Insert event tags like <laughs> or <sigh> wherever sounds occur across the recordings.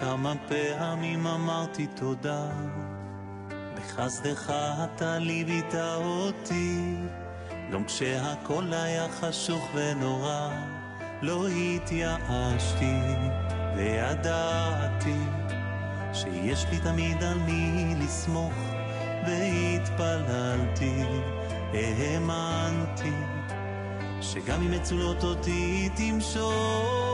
כמה פעמים אמרתי תודה, בחסדך אתה ליבית אותי, גם כשהכל היה חשוך ונורא, לא התייאשתי, וידעתי שיש לי תמיד על מי לסמוך, והתפללתי, האמנתי, שגם אם מצולות אותי תמשוך.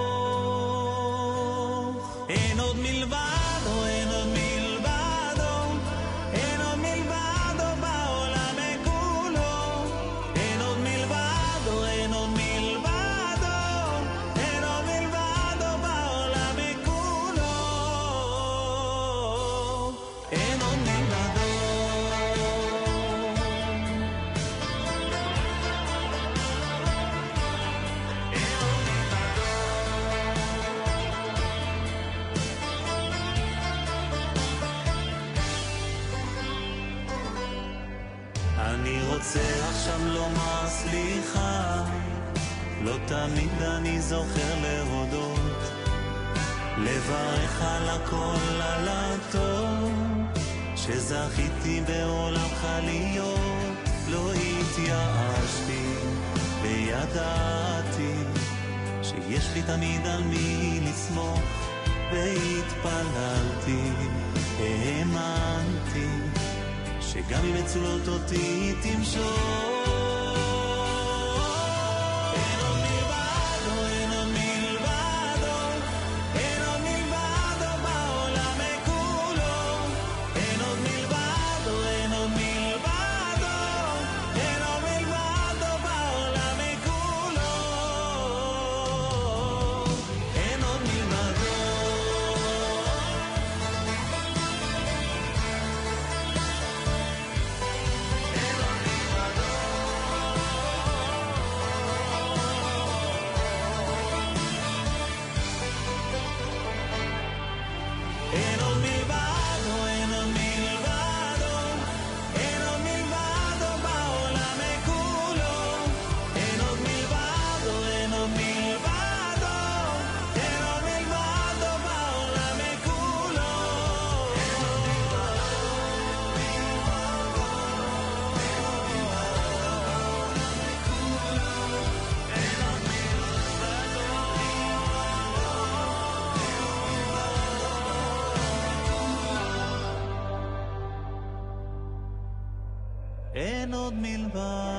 אין עוד מלבד.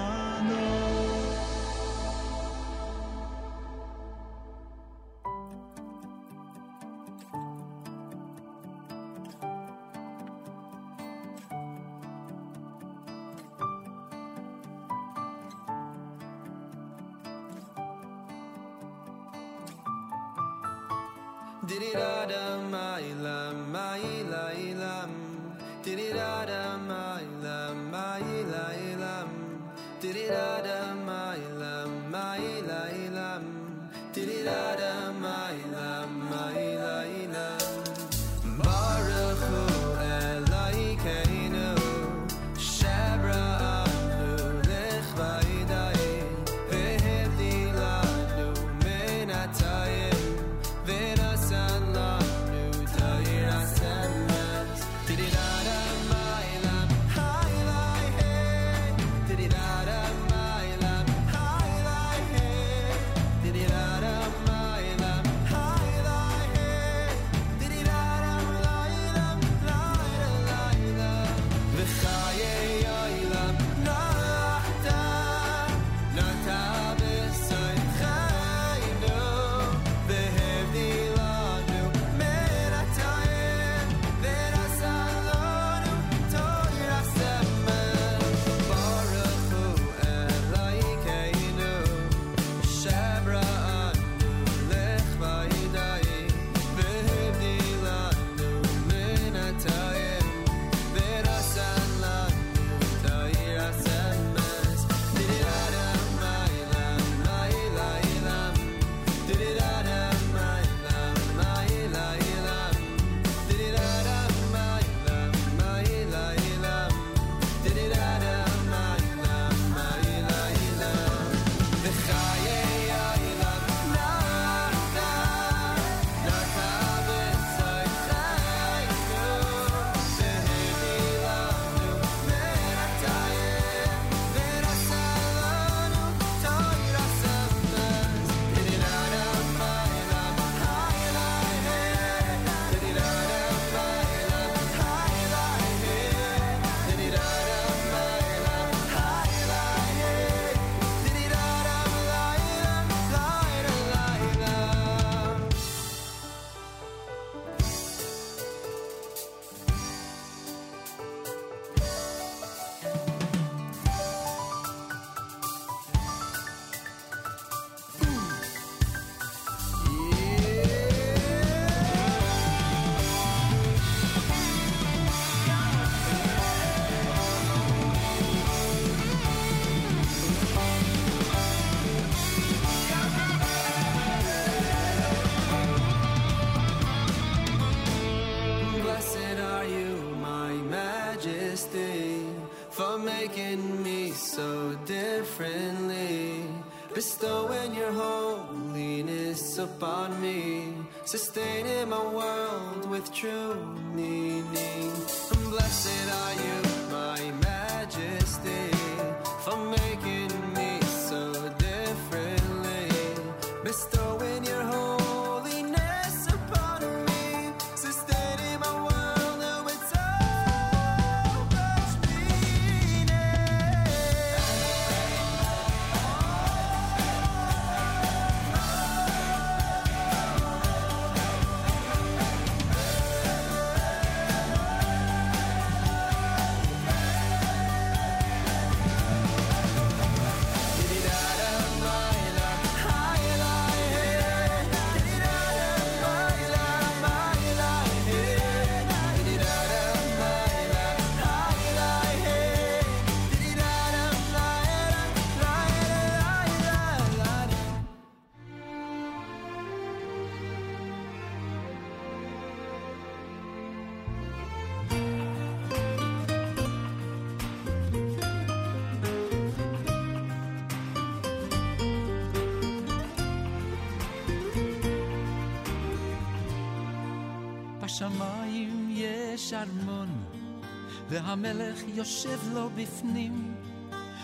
והמלך יושב לו בפנים.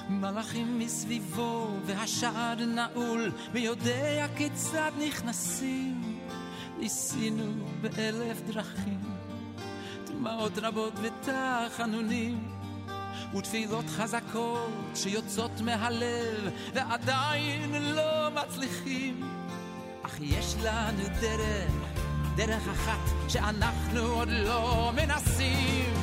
מלאכים מסביבו והשער נעול, מי יודע כיצד נכנסים. ניסינו באלף דרכים, דמעות רבות ותחנונים, ותפילות חזקות שיוצאות מהלב, ועדיין לא מצליחים. אך יש לנו דרך, דרך אחת שאנחנו עוד לא מנסים.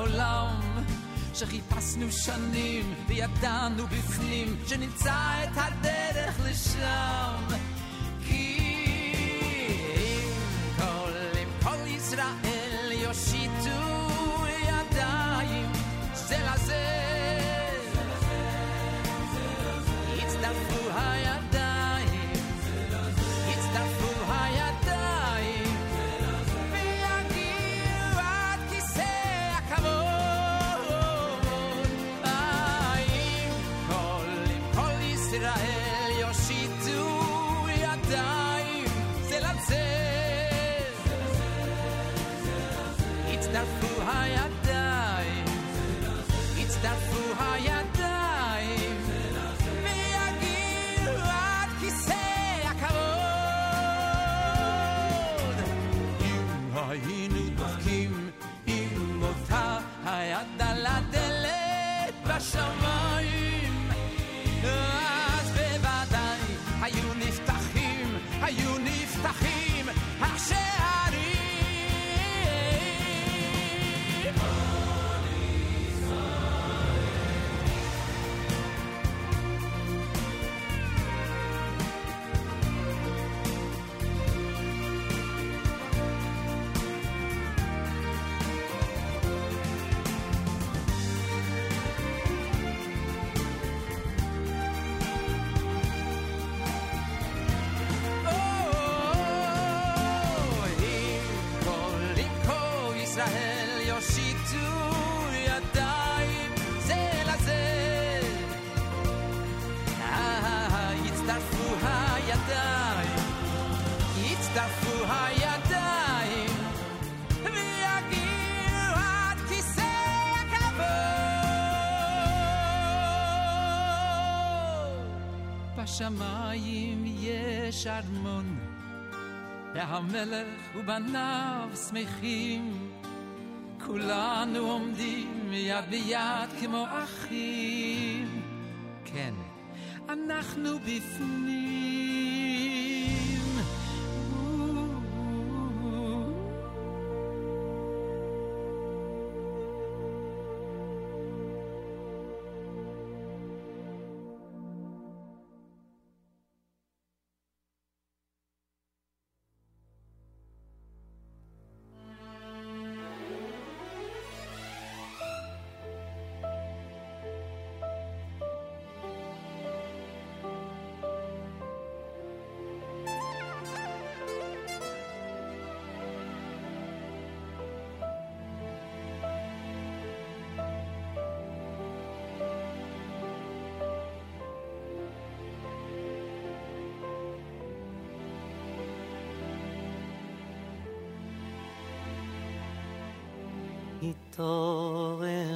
העולם שחיפשנו שנים וידענו בפנים שנמצא את הדרך לשם להיזהר, יושיטו ידיים זה לזה. אה, יצטרפו הידיים, יצטרפו הידיים, ויגיעו עד כיסא הכבוד. בשמיים יש ארמון. והמלך ובניו שמחים כולנו עומדים יד ביד כמו אחים. כן, אנחנו בפנים. Oh.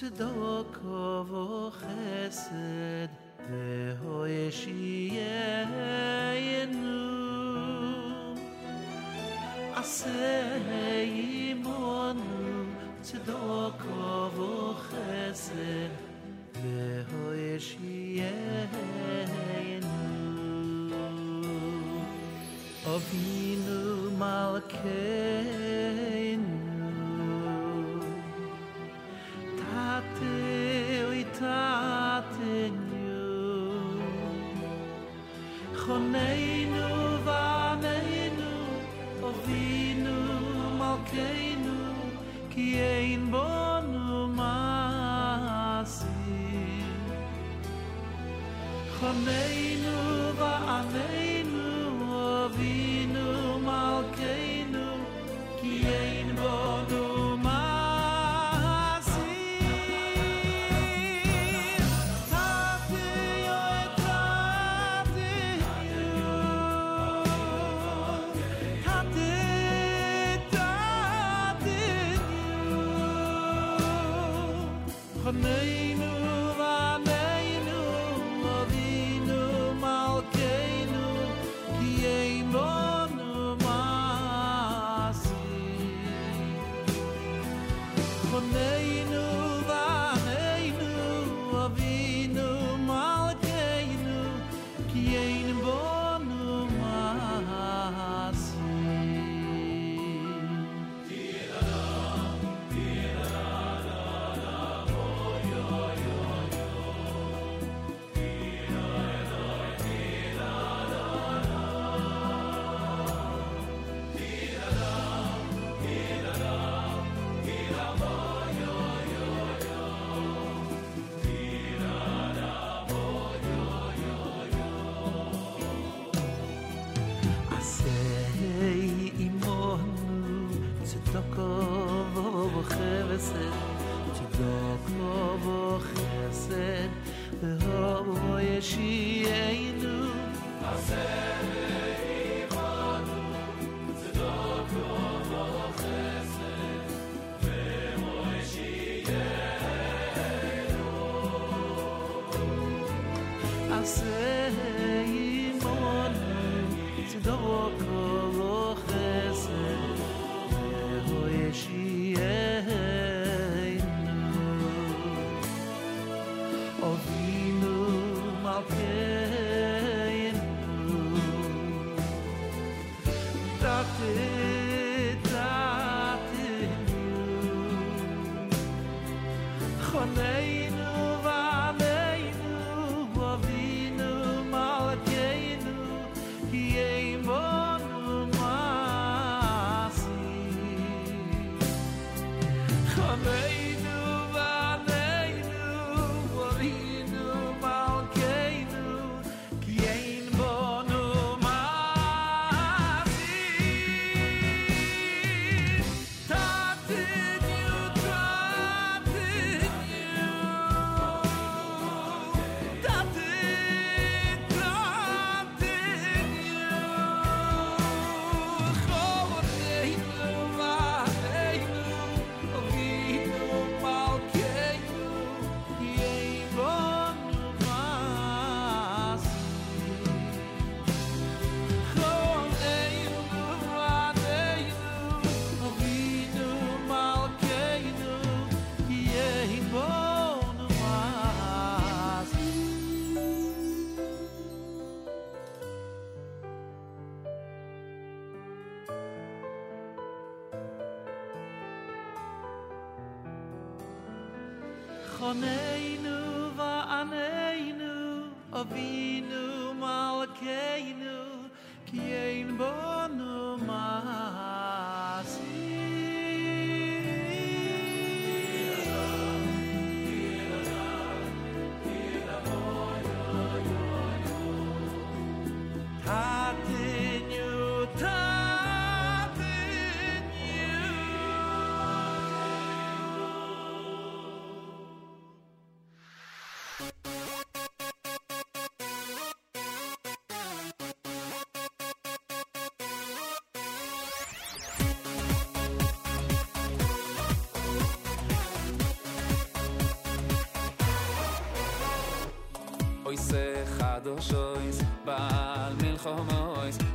צדוקו וחסד והוי שיהיינו. עשה אימונו צדוקו וחסד והוי אבינו מלכי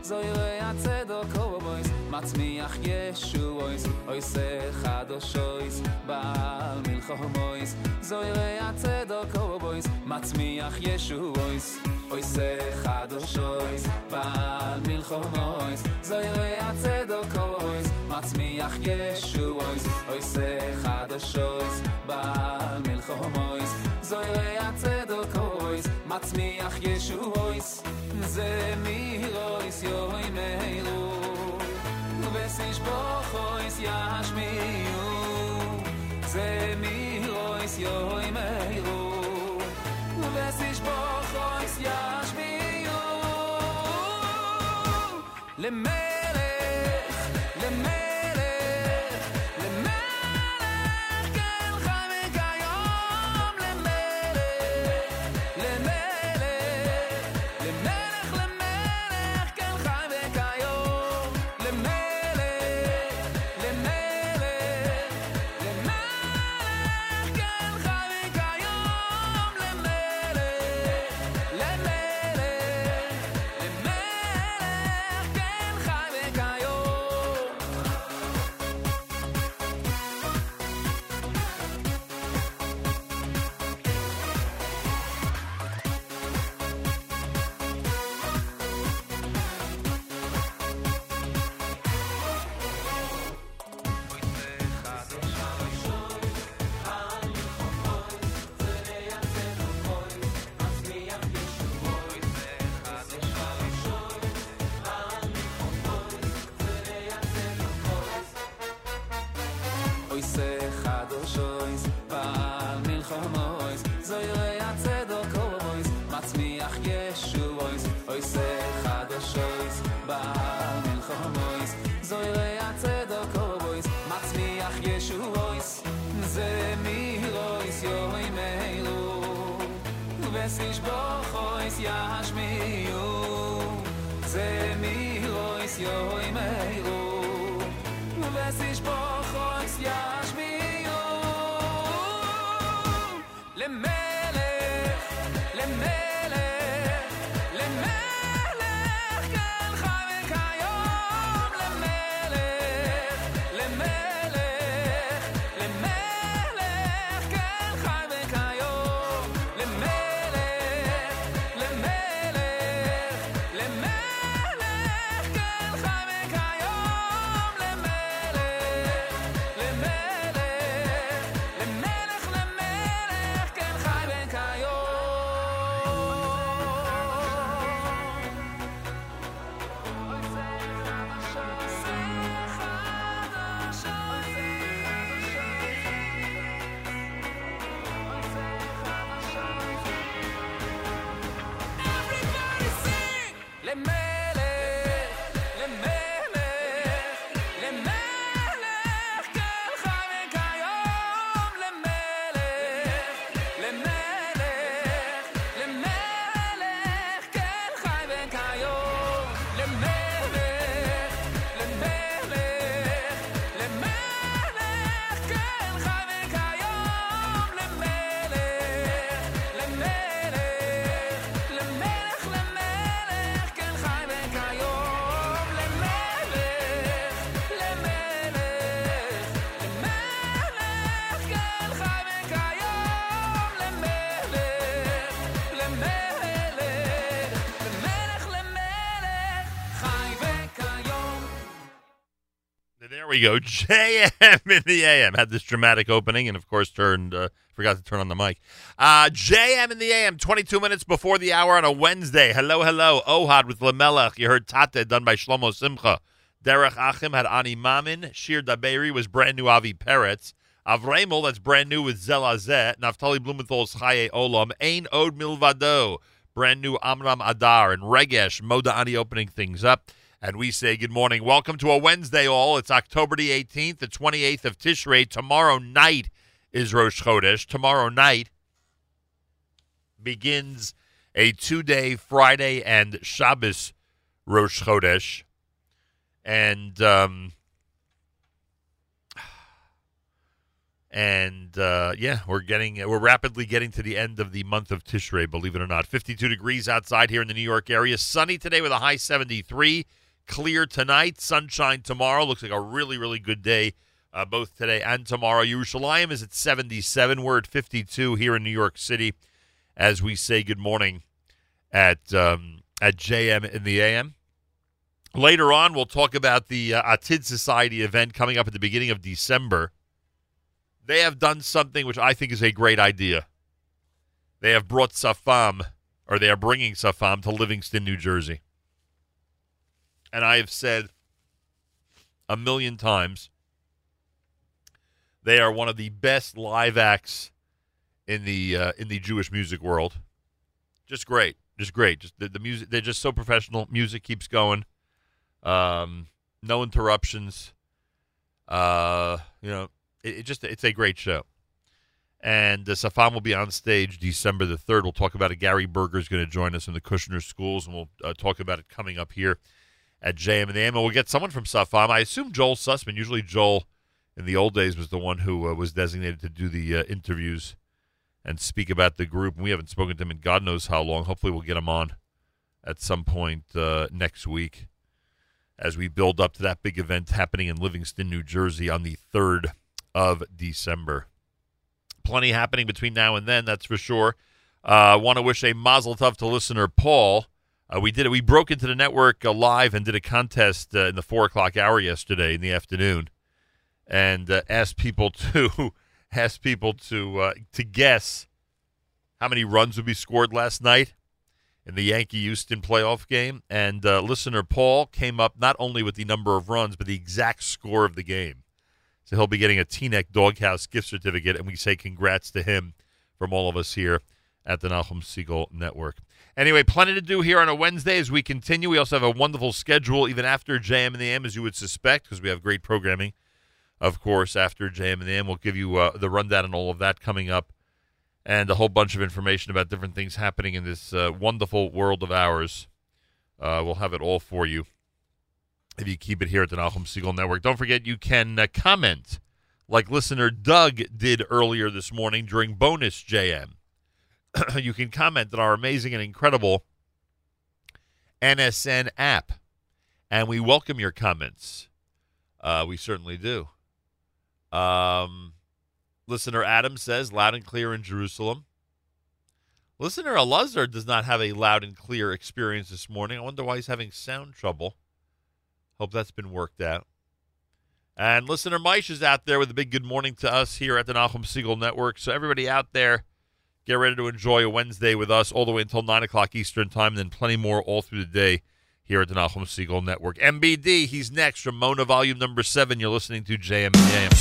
milchomois zoyre atzedo kobois matzmiach yeshu ois oy se chadoshois bal milchomois zoyre atzedo kobois matzmiach yeshu ois oy se chadoshois bal milchomois zoyre atzedo kobois matzmiach yeshu ois oy se chadoshois bal milchomois zoyre atzedo kobois matzmiach ts mi ach yeshoys ze mi loys yo y mei loob esh bokh os yah shmi yo ze mi loys yo y mei loob esh bokh le we go. <laughs> JM in the AM. Had this dramatic opening and, of course, turned, uh, forgot to turn on the mic. Uh, JM in the AM, 22 minutes before the hour on a Wednesday. Hello, hello. Ohad with Lamelech. You heard Tate done by Shlomo Simcha. Derech Achim had Ani Mamin. Shir Daberi was brand new Avi Peretz. Avremel, that's brand new with Zelazet. Naftali Blumenthal's Chaye Olam. Ein Od Milvado. Brand new Amram Adar. And Regesh, Moda Ani opening things up. And we say good morning. Welcome to a Wednesday, all. It's October the 18th, the 28th of Tishrei. Tomorrow night is Rosh Chodesh. Tomorrow night begins a two-day Friday and Shabbos Rosh Chodesh, and um, and uh, yeah, we're getting we're rapidly getting to the end of the month of Tishrei. Believe it or not, 52 degrees outside here in the New York area. Sunny today with a high 73. Clear tonight, sunshine tomorrow. Looks like a really really good day. Uh, both today and tomorrow. Yerushalayim is at 77. We're at 52 here in New York City as we say good morning at um, at JM in the AM. Later on, we'll talk about the uh, Atid Society event coming up at the beginning of December. They have done something which I think is a great idea. They have brought Safam, or they are bringing Safam to Livingston, New Jersey. And I have said a million times they are one of the best live acts in the uh, in the Jewish music world. Just great, just great. Just the, the music. They're just so professional. Music keeps going. Um, no interruptions. Uh, you know, it, it just it's a great show. And uh, Safam will be on stage December the third. We'll talk about it. Gary Berger is going to join us in the Kushner Schools, and we'll uh, talk about it coming up here at JM and the AM. And we'll get someone from Safam. I assume Joel Sussman. Usually Joel in the old days was the one who uh, was designated to do the uh, interviews and speak about the group. And we haven't spoken to him in God knows how long. Hopefully, we'll get him on at some point uh, next week as we build up to that big event happening in Livingston, New Jersey on the 3rd of December. Plenty happening between now and then, that's for sure. Uh, Want to wish a mazel tov to listener Paul. Uh, we did it. We broke into the network uh, live and did a contest uh, in the four o'clock hour yesterday in the afternoon, and uh, asked people <laughs> to asked people to uh, to guess how many runs would be scored last night in the Yankee Houston playoff game. And uh, listener Paul came up not only with the number of runs, but the exact score of the game. So he'll be getting a Teaneck Doghouse gift certificate, and we say congrats to him from all of us here at the Nachum Segal Network. Anyway, plenty to do here on a Wednesday as we continue. We also have a wonderful schedule even after JM and the AM, as you would suspect, because we have great programming, of course, after JM and the AM. We'll give you uh, the rundown and all of that coming up and a whole bunch of information about different things happening in this uh, wonderful world of ours. Uh, we'll have it all for you if you keep it here at the Nachum Segal Network. Don't forget you can uh, comment like listener Doug did earlier this morning during Bonus JM. <coughs> you can comment on our amazing and incredible NSN app, and we welcome your comments. Uh, we certainly do. Um, listener Adam says loud and clear in Jerusalem. Listener Elazar does not have a loud and clear experience this morning. I wonder why he's having sound trouble. Hope that's been worked out. And listener Maish is out there with a big good morning to us here at the Nachum Segal Network. So everybody out there, Get ready to enjoy a Wednesday with us all the way until 9 o'clock Eastern Time, and then plenty more all through the day here at the Nachum Segal Network. MBD, he's next from Mona Volume Number 7. You're listening to JMJM.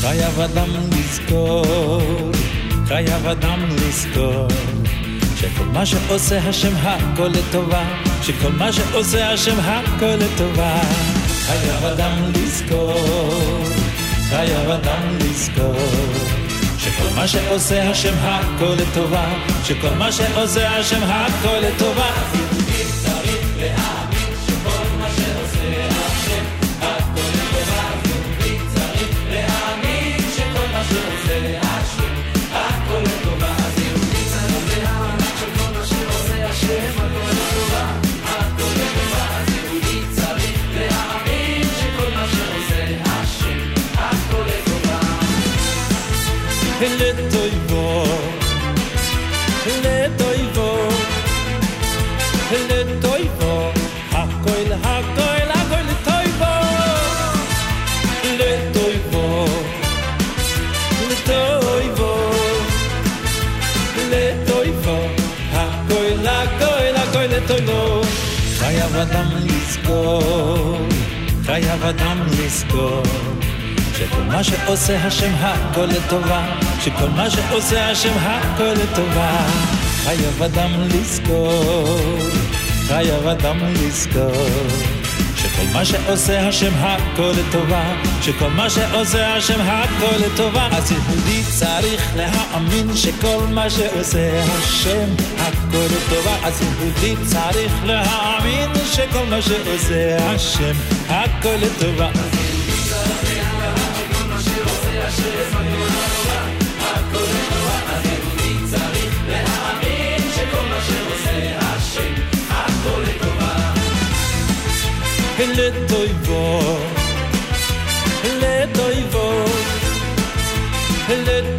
חייב אדם לזכור חייב אדם לזכור, שכל מה שעושה השם הכל לטובה, שכל מה שעושה השם הכל לטובה. חייב אדם לזכור, חייב אדם לזכור, שכל מה שעושה השם הכל לטובה, שכל מה שעושה השם הכל לטובה. צריך להאמין לטויבו, לטויבו, לטויבו, הכל הכל הכל לטויבו. לטויבו, לטויבו, לטויבו, הכל הכל הכל לטויבו. חייב אדם לזכור, חייב אדם לזכור, שכל מה שעושה השם הכל לטובה, שכל מה שעושה השם הכל לטובה. חייב אדם לזכור, חייב אדם לזכור. שכל מה שעושה השם הכל לטובה, שכל מה שעושה השם הכל לטובה, אז יהודי צריך להאמין שכל מה שעושה השם הכל לטובה, אז יהודי צריך להאמין שכל מה שעושה השם הכל לטובה. לטויבו, לטויבו, לטויבו,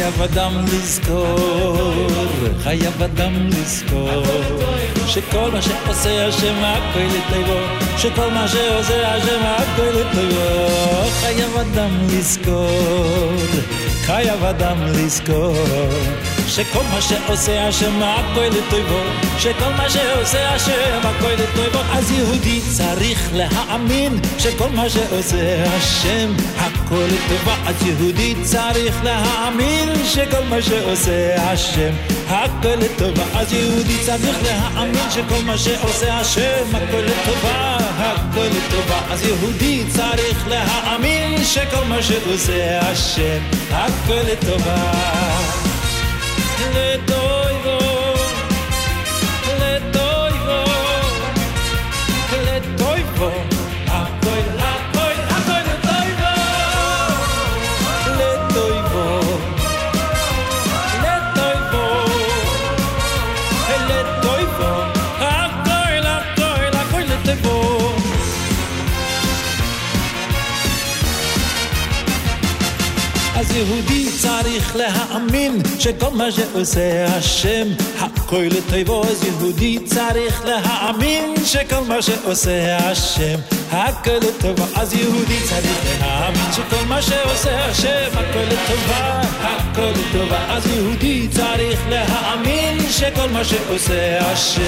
חייב אדם לזכור, חייב אדם לזכור שכל מה שעושה השם הכל לטובו שכל מה שעושה השם הכל לטובו. חייב אדם לזכור, חייב אדם לזכור שכל מה שעושה השם הכל לטובו שכל מה שעושה השם הכל לטובו אז יהודי צריך להאמין שכל מה שעושה השם הכל לטובה. אז יהודי צריך להאמין שכל מה שעושה השם הכל לטובה. אז יהודי צריך להאמין שכל מה שעושה השם הכל לטובה הכל לטובה. אז יהודי צריך להאמין שכל מה שעושה השם הכל לטובה לטויבו יהודי צריך להאמין שכל מה שעושה השם הכל לטובו אז יהודי צריך להאמין שכל מה שעושה השם הכל לטובה אז יהודי צריך להאמין שכל מה שעושה השם הכל לטובה הכל לטובה אז יהודי צריך להאמין שכל מה שעושה השם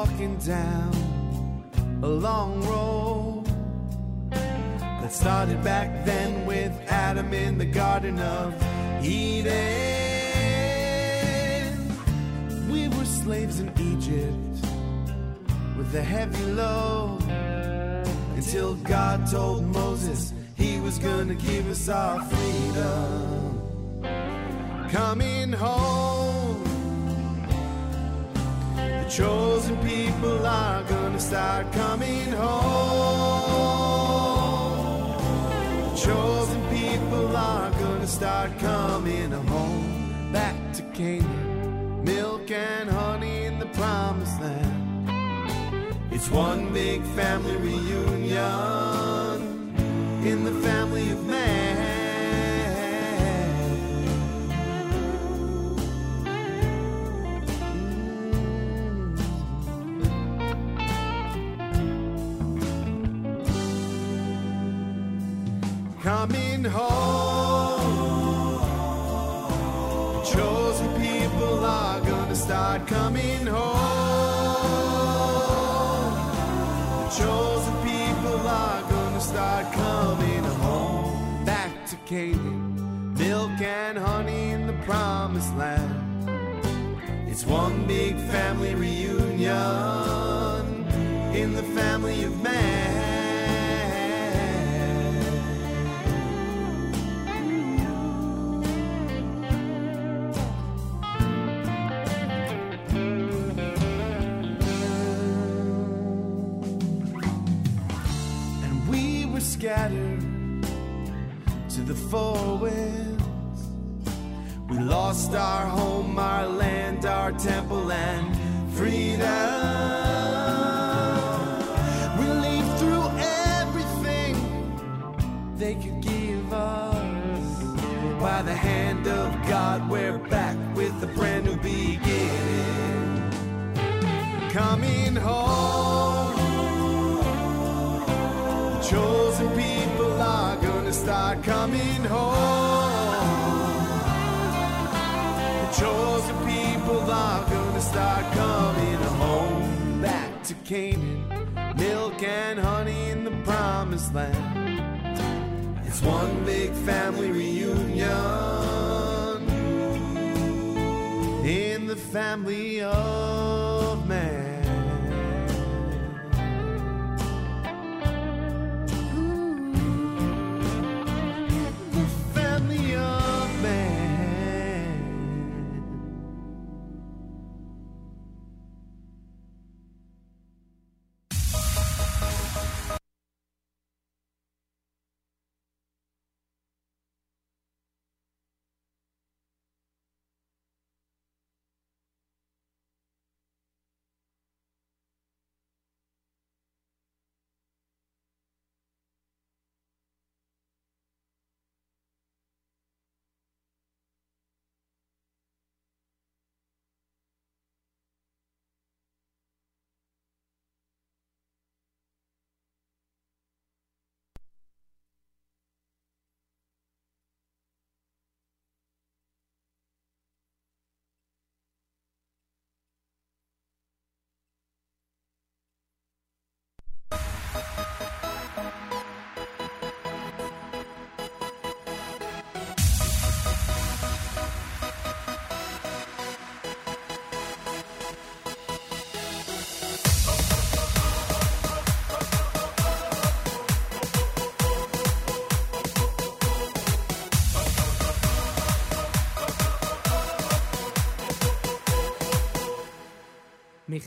walking down a long road that started back then with Adam in the Garden of Eden. We were slaves in Egypt with a heavy load until God told Moses he was gonna give us our freedom. Coming home. Chosen people are gonna start coming home. Chosen people are gonna start coming home. Back to Canaan, milk and honey in the promised land. It's one big family reunion one big family reunion in the family of man. and we were scattered to the four winds. Lost our home, our land, our temple, and freedom. We lived through everything they could give us. By the hand of God, we're back with a brand new beginning. Coming home. The chosen people are gonna start coming home. The chosen people are gonna start coming home. Back to Canaan, milk and honey in the promised land. It's one big family reunion in the family of man.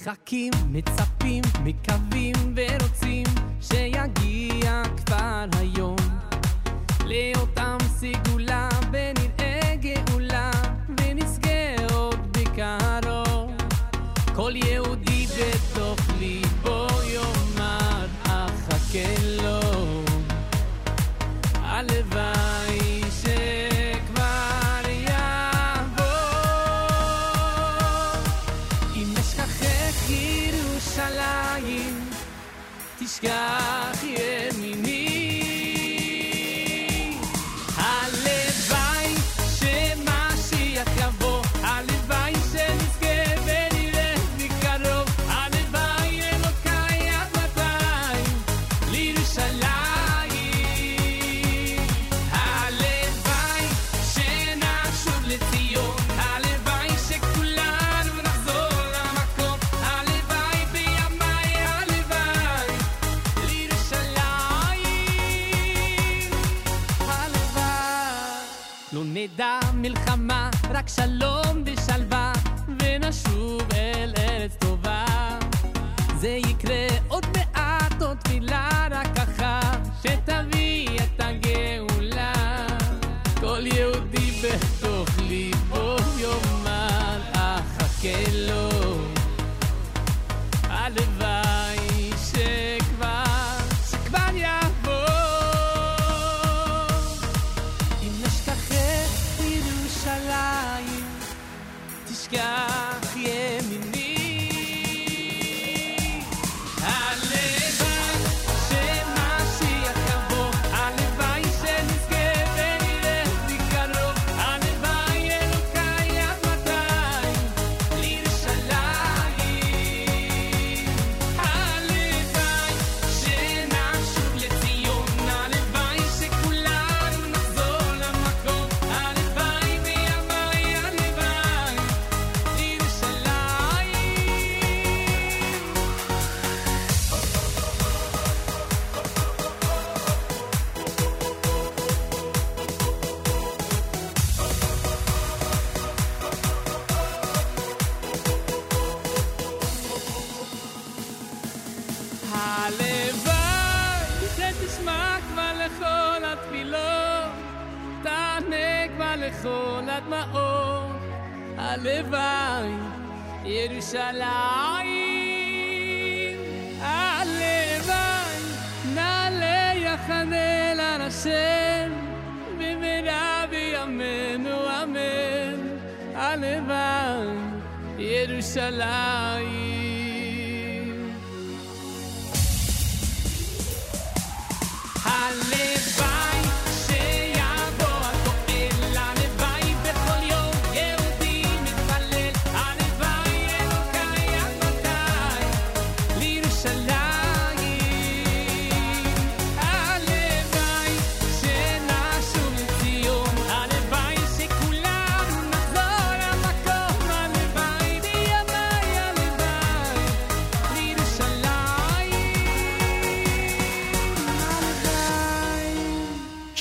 מחכים, מצפים, מקווים ורוצים שיגיע כבר היום. לאותם סגולה לא נדע מלחמה, רק שלום ושלווה, ונשוב אל ארץ טובה. זה יקרה עוד מעט, עוד תפילה רק אחת, שתביא את הגאולה. כל יהודי בתוך ליבו יאמר, אחכה לו. לכל הדמעות, הלוואי ירושלים, הלוואי נעלה יחד אל הר השם, במהרה בימינו אמן, הלוואי ירושלים.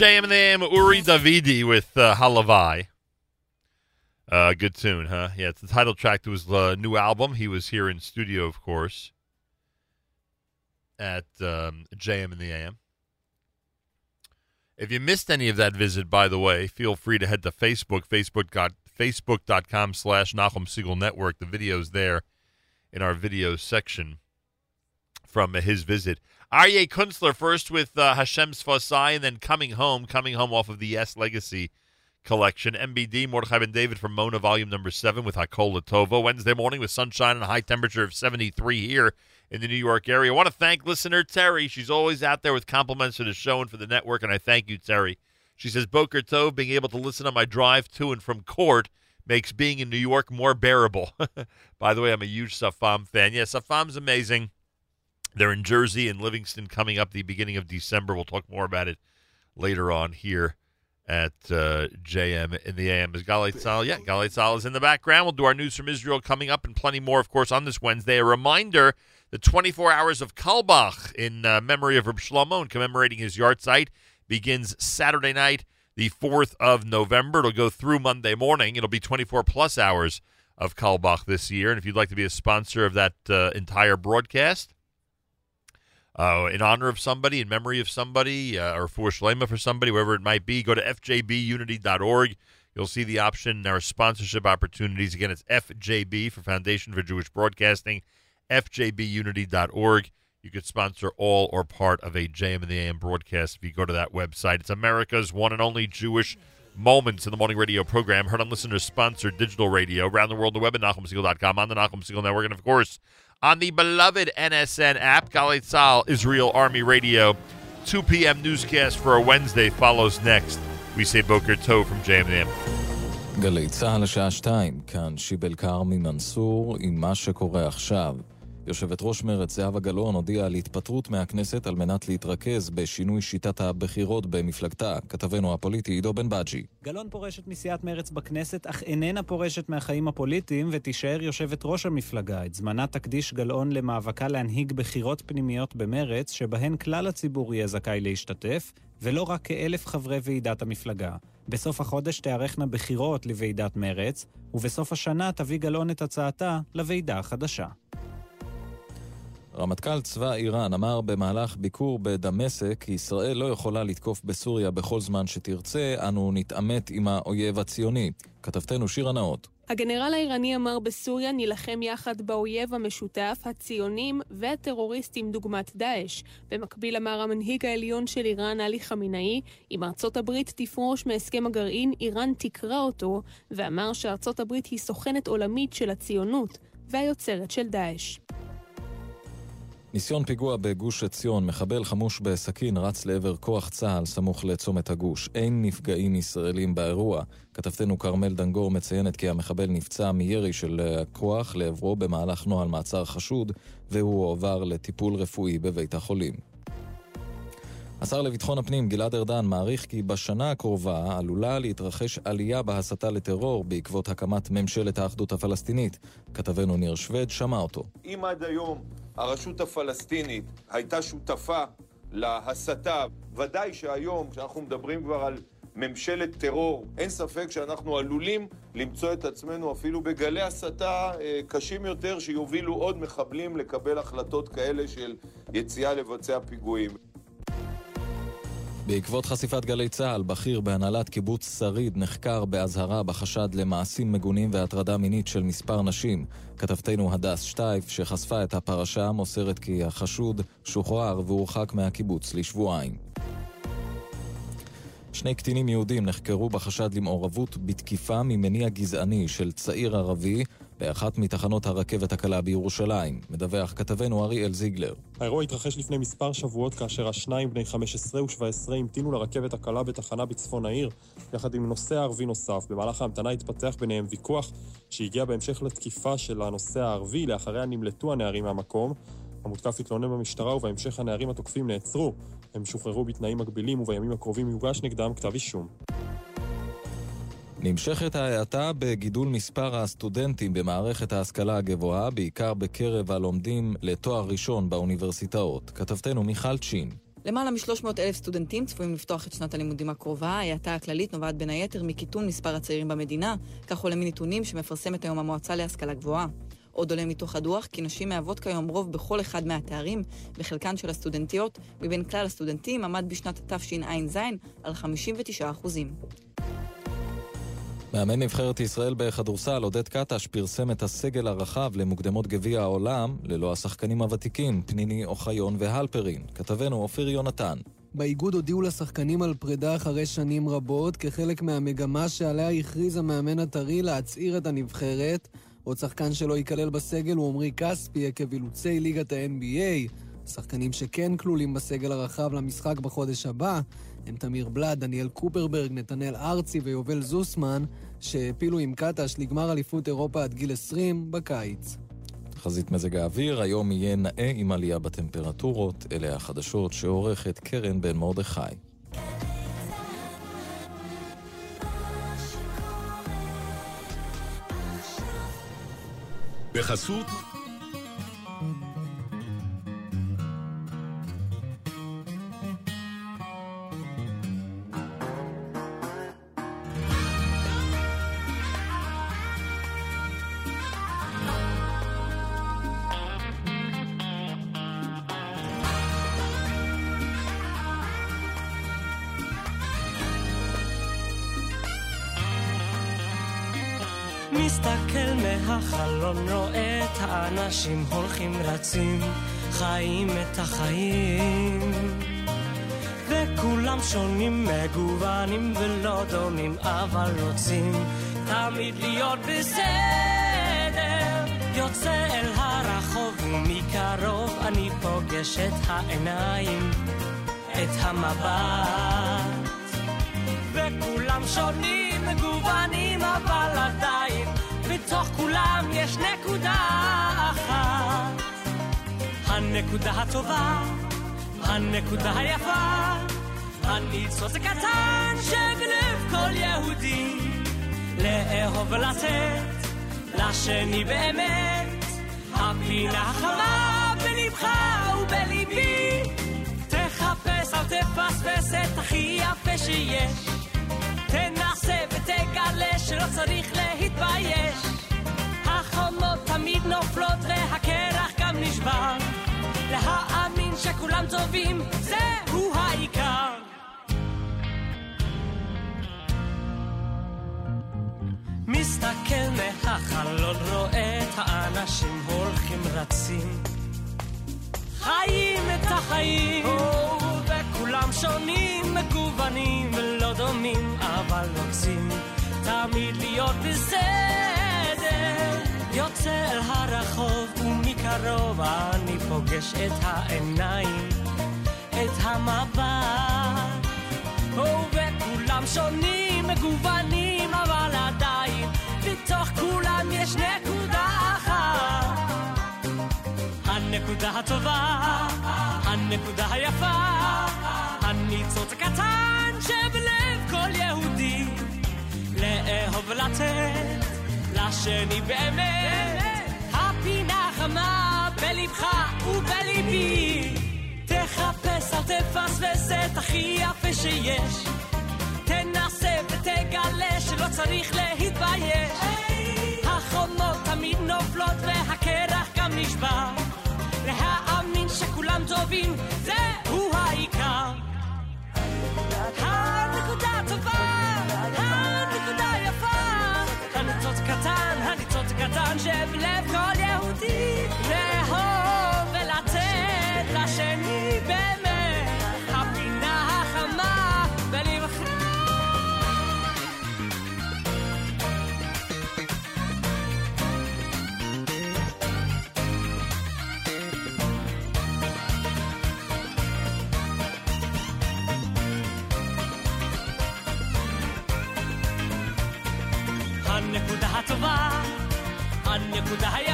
JM and the AM, Uri Davidi with uh, Halavai. Uh, good tune, huh? Yeah, it's the title track to his uh, new album. He was here in studio, of course, at um, JM and the AM. If you missed any of that visit, by the way, feel free to head to Facebook, Facebook dot, facebook.com slash Nachum Segal Network. The video's there in our video section from his visit. Aryeh Kunstler first with uh, Hashem's Fasai, and then Coming Home, coming home off of the Yes Legacy collection. MBD, Mordechai Ben David from Mona, volume number 7 with Hakola Tova. Wednesday morning with sunshine and a high temperature of 73 here in the New York area. I want to thank listener Terry. She's always out there with compliments for the show and for the network, and I thank you, Terry. She says, Boker Tov, being able to listen on my drive to and from court makes being in New York more bearable. <laughs> By the way, I'm a huge Safam fan. Yeah, Safam's amazing. They're in Jersey and Livingston coming up the beginning of December. We'll talk more about it later on here at uh, JM in the AM. Is Galei Tzahal? Yeah, Galei Tzahal is in the background. We'll do our news from Israel coming up and plenty more, of course, on this Wednesday. A reminder the 24 hours of Carlebach in uh, memory of Reb Shlomo commemorating his yahrzeit begins Saturday night, the 4th of November. It'll go through Monday morning. It'll be 24 plus hours of Carlebach this year. And if you'd like to be a sponsor of that uh, entire broadcast, uh, in honor of somebody, in memory of somebody, uh, or for Shlema for somebody, wherever it might be, go to fjbunity.org. You'll see the option, our sponsorship opportunities. Again, it's FJB for Foundation for Jewish Broadcasting, fjbunity.org. You could sponsor all or part of a JM and the AM broadcast if you go to that website. It's America's one and only Jewish Moments in the Morning Radio program, heard on listeners sponsored digital radio around the world, the web at NachumSegal.com, on the Nachum Segal Network, and of course, on the beloved NSN app. Galei Tzahal, Israel Army Radio. 2 p.m. newscast for a Wednesday follows next. We say Boker Tov from JMM. גלי צה"ל לשעה שתיים, כאן שיבל כרמי מנסור עם מה שקורה עכשיו. יושבת ראש מרצ זהבה גלאון הודיעה על התפטרות מהכנסת על מנת להתרכז בשינוי שיטת הבחירות במפלגתה. כתבנו הפוליטי עידו בן בג'י. גלאון פורשת מסיעת מרץ בכנסת, אך איננה פורשת מהחיים הפוליטיים ותישאר יושבת ראש המפלגה. את זמנה תקדיש גלאון למאבקה להנהיג בחירות פנימיות במרץ, שבהן כלל הציבור יהיה זכאי להשתתף, ולא רק כאלף חברי ועידת המפלגה. בסוף החודש תיארכנה בחירות לוועידת מרץ, ובסוף השנה תביא גלאון את הצעתה לוועידה החדשה. רמטכ"ל צבא איראן אמר במהלך ביקור בדמשק כי ישראל לא יכולה לתקוף בסוריה בכל זמן שתרצה, אנו נתעמת עם האויב הציוני. כתבתנו שירה נאות. הגנרל האיראני אמר בסוריה נילחם יחד באויב המשותף, הציונים והטרוריסטים דוגמת דאעש. במקביל אמר המנהיג העליון של איראן, עלי חמינאי, אם ארצות הברית תפרוש מהסכם הגרעין, איראן תקרא אותו, ואמר שארצות הברית היא סוכנת עולמית של הציונות והיוצרת של דאעש. ניסיון פיגוע בגוש עציון, מחבל חמוש בסכין רץ לעבר כוח צה"ל סמוך לצומת הגוש. אין נפגעים ישראלים באירוע. כתבתנו כרמל דנגור מציינת כי המחבל נפצע מירי של הכוח לעברו במהלך נוהל מעצר חשוד, והוא הועבר לטיפול רפואי בבית החולים. השר לביטחון הפנים גלעד ארדן מעריך כי בשנה הקרובה עלולה להתרחש עלייה בהסתה לטרור בעקבות הקמת ממשלת האחדות הפלסטינית. כתבנו ניר שווד שמע אותו. אם עד היום הרשות הפלסטינית הייתה שותפה להסתה, ודאי שהיום, כשאנחנו מדברים כבר על ממשלת טרור, אין ספק שאנחנו עלולים למצוא את עצמנו אפילו בגלי הסתה אה, קשים יותר שיובילו עוד מחבלים לקבל החלטות כאלה של יציאה לבצע פיגועים. בעקבות חשיפת גלי צה"ל, בכיר בהנהלת קיבוץ שריד נחקר באזהרה בחשד למעשים מגונים והטרדה מינית של מספר נשים. כתבתנו הדס שטייף, שחשפה את הפרשה, מוסרת כי החשוד שוחרר והורחק מהקיבוץ לשבועיים. שני קטינים יהודים נחקרו בחשד למעורבות בתקיפה ממניע גזעני של צעיר ערבי באחת מתחנות הרכבת הקלה בירושלים. מדווח כתבנו אריאל זיגלר. האירוע התרחש לפני מספר שבועות כאשר השניים בני 15 ו-17 המתינו לרכבת הקלה בתחנה בצפון העיר, יחד עם נוסע ערבי נוסף. במהלך ההמתנה התפתח ביניהם ויכוח שהגיע בהמשך לתקיפה של הנוסע הערבי, לאחריה נמלטו הנערים מהמקום. המותקף התלונן במשטרה ובהמשך הנערים התוקפים נעצרו. הם שוחררו בתנאים מגבילים ובימים הקרובים יוגש נגדם כתב אישום. נמשכת ההאטה בגידול מספר הסטודנטים במערכת ההשכלה הגבוהה, בעיקר בקרב הלומדים לתואר ראשון באוניברסיטאות. כתבתנו מיכל צ'ין. למעלה מ-300 אלף סטודנטים צפויים לפתוח את שנת הלימודים הקרובה. ההאטה הכללית נובעת בין היתר מקיטון מספר הצעירים במדינה, כך עולה מנתונים שמפרסמת היום המועצה להשכלה גבוהה. עוד עולה מתוך הדוח כי נשים מהוות כיום רוב בכל אחד מהתארים, וחלקן של הסטודנטיות, מבין כלל הסטודנטים עמד בשנת תשע"ז על 59 אחוזים. מאמן נבחרת ישראל בכדורסל, עודד קטש, פרסם את הסגל הרחב למוקדמות גביע העולם, ללא השחקנים הוותיקים, פניני אוחיון והלפרין. כתבנו אופיר יונתן. באיגוד הודיעו לשחקנים על פרידה אחרי שנים רבות, כחלק מהמגמה שעליה הכריז המאמן הטרי להצעיר את הנבחרת. עוד שחקן שלא ייכלל בסגל הוא עמרי כספי עקב אילוצי ליגת ה-NBA. שחקנים שכן כלולים בסגל הרחב למשחק בחודש הבא הם תמיר בלאד, דניאל קופרברג, נתנאל ארצי ויובל זוסמן, שהעפילו עם קטש לגמר אליפות אירופה עד גיל 20 בקיץ. תחזית מזג האוויר, היום יהיה נאה עם עלייה בטמפרטורות. אלה החדשות שעורכת קרן בן מרדכי. בחסות מסתכל מהחלון, רואה את האנשים הולכים רצים, חיים את החיים. וכולם שונים, מגוונים ולא דומים, אבל רוצים תמיד להיות בסדר. יוצא אל הרחוב ומקרוב אני פוגש את העיניים, את המבט. וכולם שונים, מגוונים, אבל עדיין בתוך כולם יש נקודה אחת. הנקודה הטובה, הנקודה היפה, הניצוץ הקטן שבלב כל יהודי, לאהוב ולתת לשני באמת, הפינה החמה בלבך ובליבי. תחפש, אל תפספס את הכי יפה שיש. תנסה ותגלה שלא צריך להתבייש. החומות תמיד נופלות והקרח גם נשבר. להאמין שכולם טובים, זהו העיקר. מסתכל מהחלון, רואה את האנשים הולכים רצים. חיים את החיים, או, וכולם שונים, מגוונים ולא דומים, אבל רוצים תמיד להיות בסדר. יוצא אל הרחוב ומקרוב אני פוגש את העיניים, את המבט. וכולם שונים, מגוונים, אבל עדיין בתוך כולם יש נקודה אחת. הנקודה הטובה, הנקודה היפה, הניצוץ הקטן שבלב כל יהודי, לאהוב ולתת לשני באמת, הפינה חמה בלבך ובליבי, תחפש אל תפספס את הכי יפה שיש, תנסה ותגלה שלא צריך להתבייש, Quand on lève, lève, quand The high.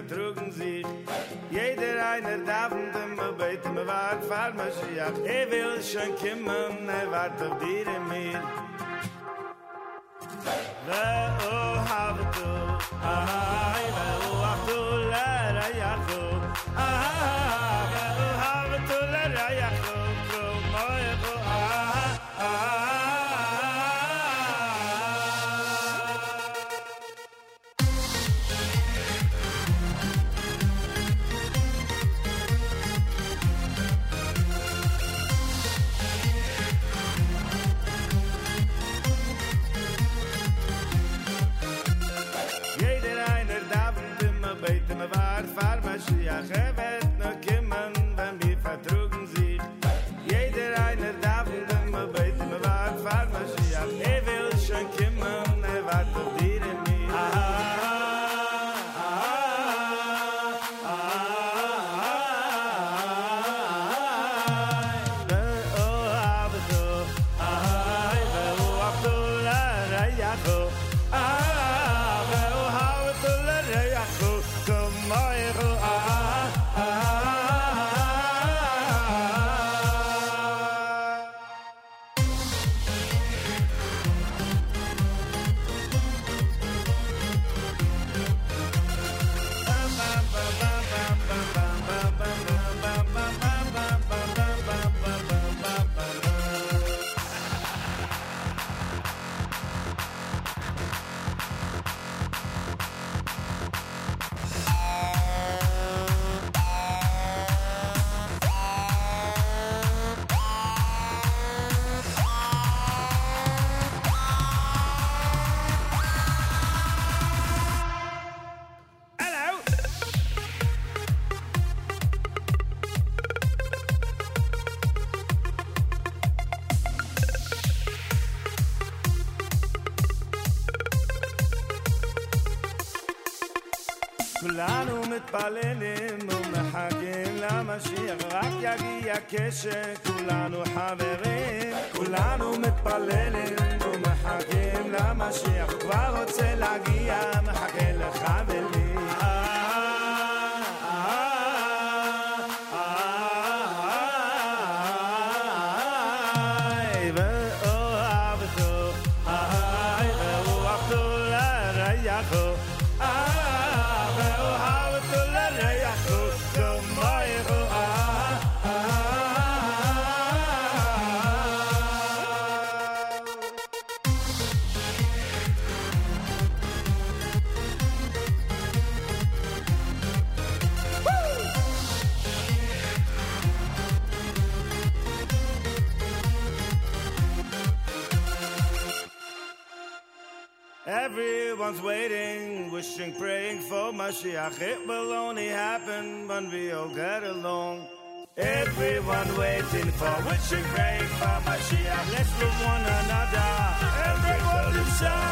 wenn wir vertrugen sich. Jeder einer davent immer beit immer wart fahr Mashiach er will schon kommen, er wart auf dir und mir. ואו הבדו, איי, ואו הבדו לרייכו, איי, ואו הבדו לרייכו, Mashiach. It will only happen when we all get along. Everyone waiting for, wishing, praying for Mashiach. Let's love one another and break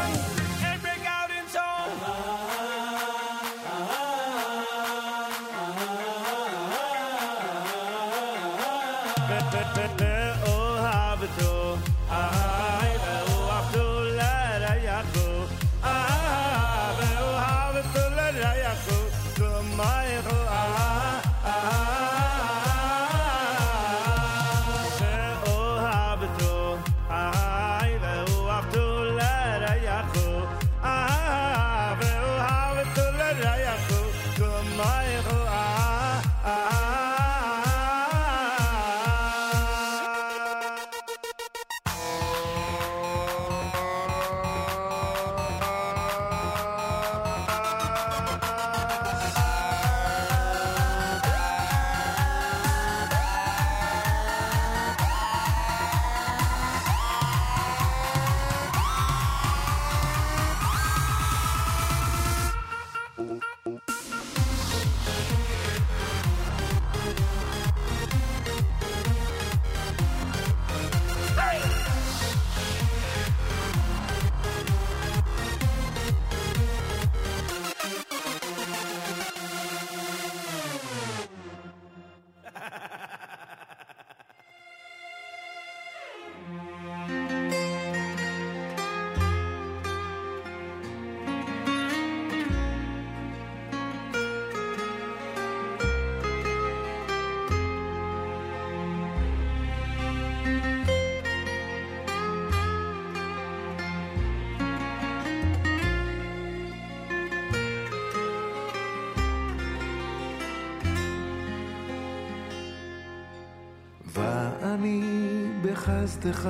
בחסדך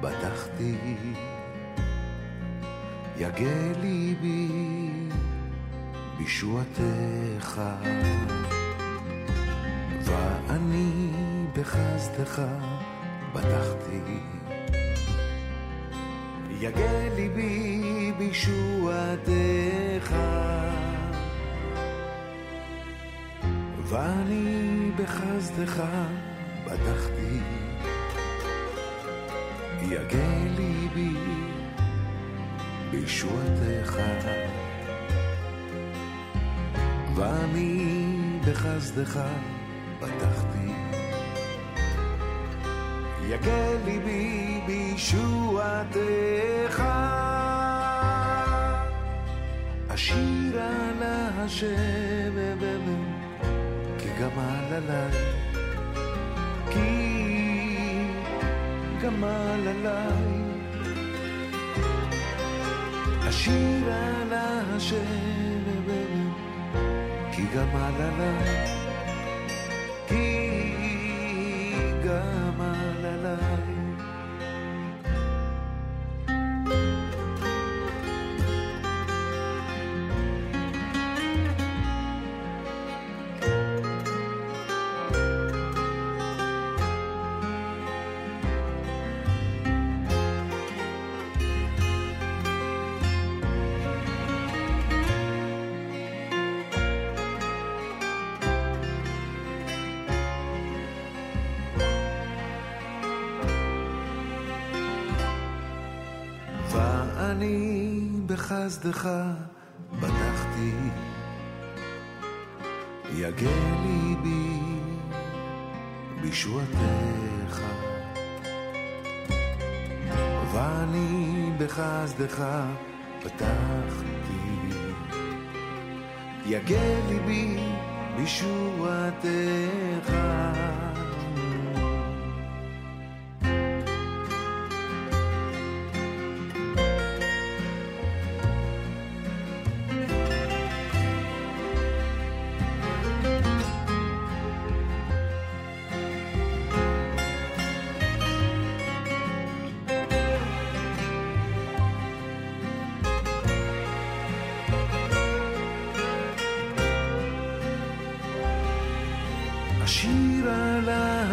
בטחתי, יגה ליבי בישועתך. ואני בחסדך בטחתי, יגה ליבי בישועתך. ואני בחסדך בישועתך. ואני בחסדך בטחתי, יגה ליבי בישועתך. אשירה להשם כי גמל עליי, כי גמל עליי. אשיר על השם כי גם על עליו בחסדך בטחתי, יגה ליבי בישועתך ואני בחסדך פתחתי יגה ליבי בישועתך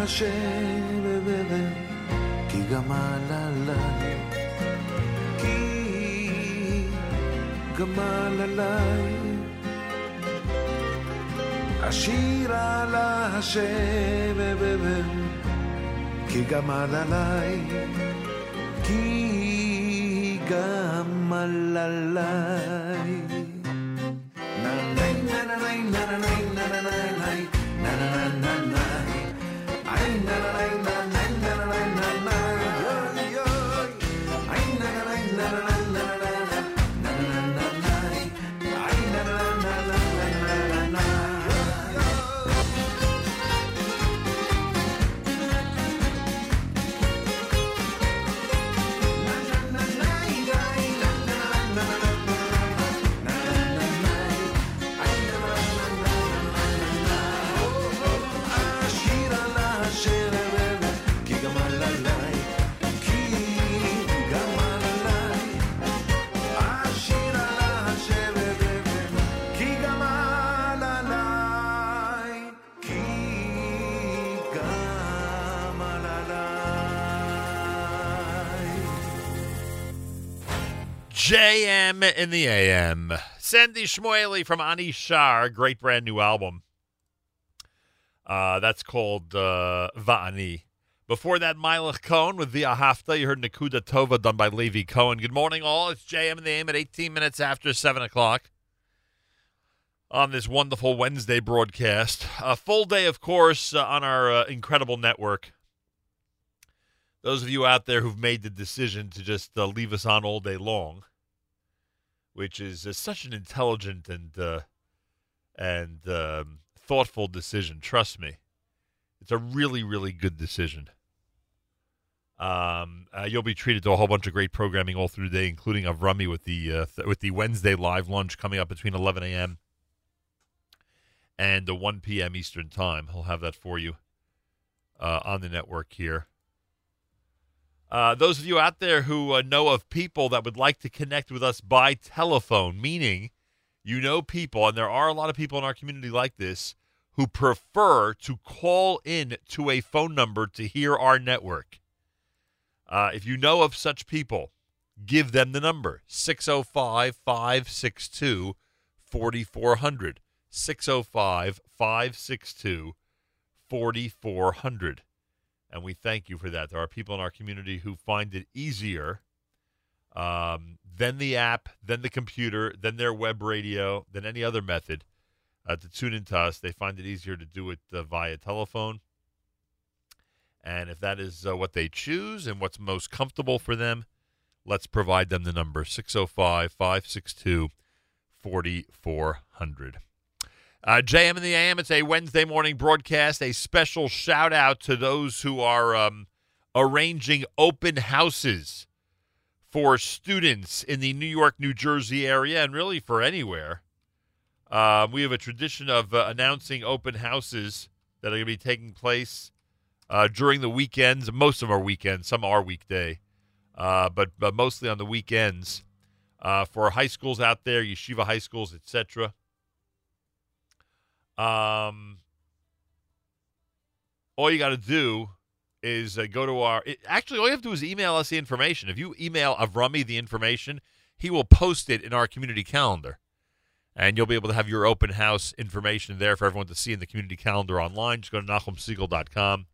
השם בבבל, כי גמל עליי, כי גמל עליי. אשיר על השם בבבל, כי גמל עליי, JM in the AM. Sandy Shmueli from Ani Shar, great brand new album. Uh, that's called uh, Va'ani. Before that, Meilech Kohn with Via Hafta. You heard Nekuda Tova done by Levi Cohen. Good morning, all. It's JM in the AM at 18 minutes after 7 o'clock on this wonderful Wednesday broadcast. A full day, of course, uh, on our uh, incredible network. Those of you out there who've made the decision to just uh, leave us on all day long, which is uh, such an intelligent and uh, and um, thoughtful decision. Trust me, it's a really, really good decision. Um, uh, you'll be treated to a whole bunch of great programming all through the day, including Avrami with the uh, th- with the Wednesday live lunch coming up between 11 a.m. and the 1 p.m. Eastern time. I'll have that for you uh, on the network here. Uh, those of you out there who uh, know of people that would like to connect with us by telephone, meaning you know people, and there are a lot of people in our community like this, who prefer to call in to a phone number to hear our network. Uh, if you know of such people, give them the number 605 562 4400. 605 562 4400. And we thank you for that. There are people in our community who find it easier um, than the app, than the computer, than their web radio, than any other method uh, to tune into us. They find it easier to do it uh, via telephone. And if that is uh, what they choose and what's most comfortable for them, let's provide them the number 605 562 4400. Uh, JM and the AM, it's a Wednesday morning broadcast. A special shout out to those who are um, arranging open houses for students in the New York, New Jersey area, and really for anywhere. Uh, we have a tradition of uh, announcing open houses that are going to be taking place uh, during the weekends. Most of are weekends, some are weekday, uh, but, but mostly on the weekends uh, for high schools out there, yeshiva high schools, etc. Um, all you got to do is uh, go to our. It, actually, all you have to do is email us the information. If you email Avrami the information, he will post it in our community calendar, and you'll be able to have your open house information there for everyone to see in the community calendar online. Just go to NachumSegal.com.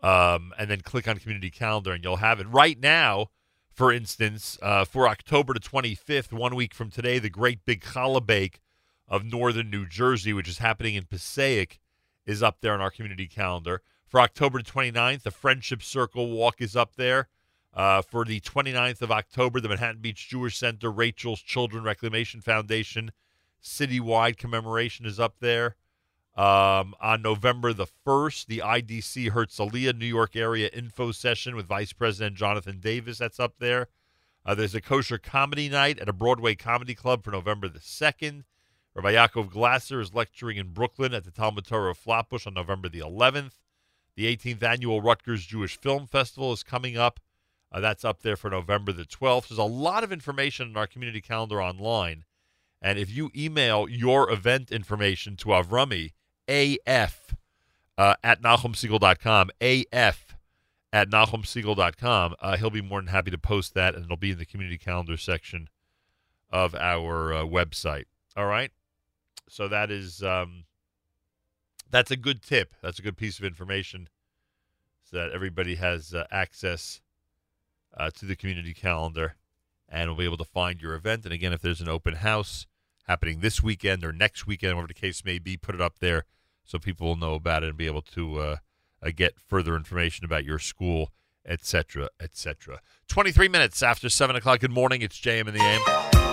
Um, and then click on community calendar, and you'll have it. Right now, for instance, uh, for October the 25th, one week from today, the great big challah bake of northern New Jersey, which is happening in Passaic, is up there on our community calendar. For October 29th, the Friendship Circle Walk is up there. Uh, for the 29th of October, the Manhattan Beach Jewish Center, Rachel's Children Reclamation Foundation citywide commemoration is up there. Um, on November the 1st, the IDC Herzliya New York area info session with Vice President Jonathan Davis. That's up there. Uh, there's a kosher comedy night at a Broadway comedy club for November the 2nd. Rabbi Yaakov Glasser is lecturing in Brooklyn at the Talmud Torah of Flatbush on November the 11th. The 18th annual Rutgers Jewish Film Festival is coming up. Uh, that's up there for November the 12th. There's a lot of information on our community calendar online. And if you email your event information to Avrami, AF, uh, at NachumSegal.com, AF at NachumSegal.com, uh, he'll be more than happy to post that, and it'll be in the community calendar section of our uh, website. All right? So that is, um, that's a good tip. That's a good piece of information so that everybody has uh, access uh, to the community calendar and will be able to find your event. And again, if there's an open house happening this weekend or next weekend, whatever the case may be, put it up there so people will know about it and be able to uh, uh, get further information about your school, etc., etc. 23 minutes after 7 o'clock. Good morning. It's JM in the AM.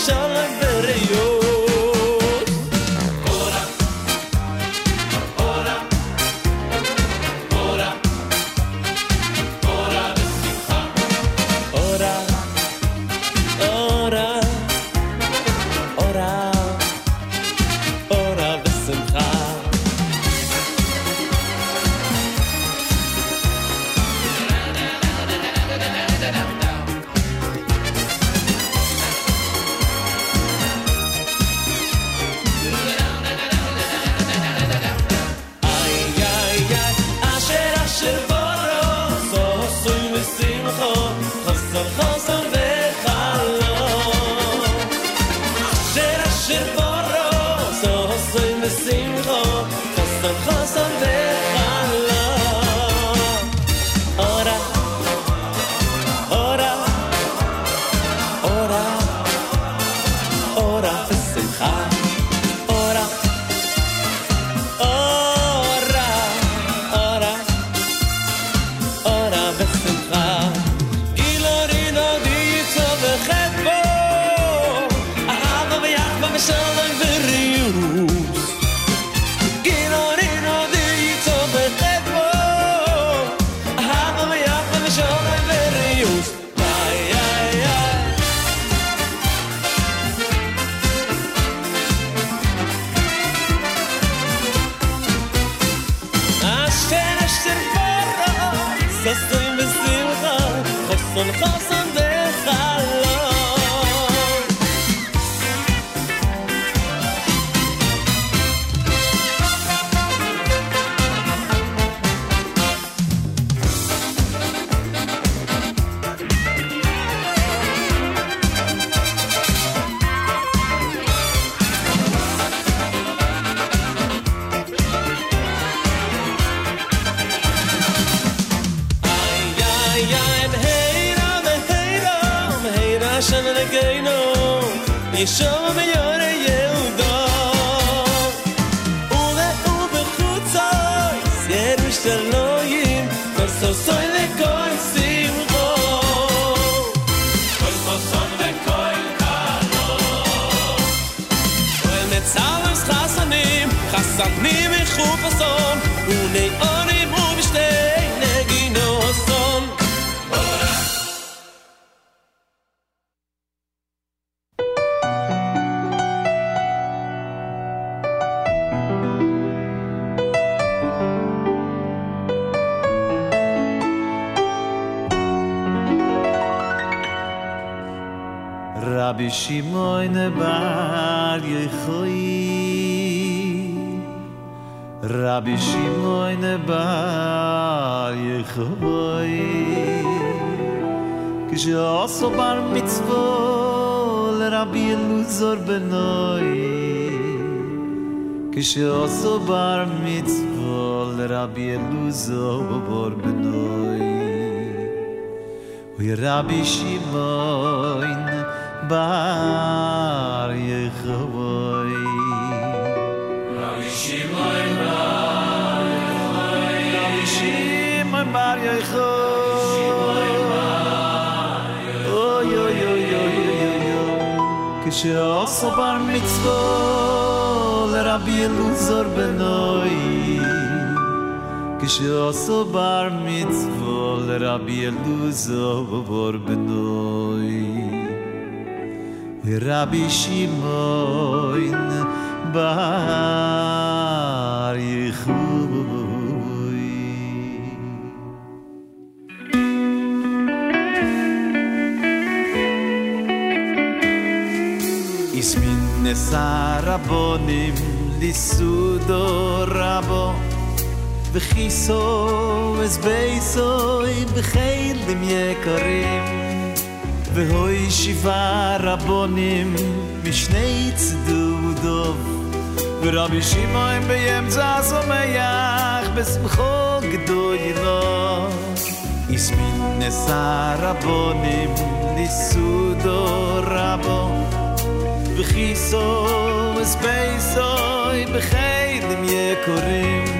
少了 Rabbi Shimon Bar Yechavoy. Rabbi Shimon Bar Yechavoy Rabbi Shimon Bar Yechavoy. Oh, yo, yo, yo, yo, yo Benoi Kishe לרבי אלוזו ובור בנוי ורבי שמעון בר יחוי הסמין נסע רבונים ליסודו רבו וכיסו אז בייסוי בחיילים יקרים והוי שבעה רבונים משני צדודו ורבי שמעון באמצע שמח בשמחו גדולו. הסמין נסע רבונים ליסודו רבו. וכיסו אז בייסוי בחיילים יקרים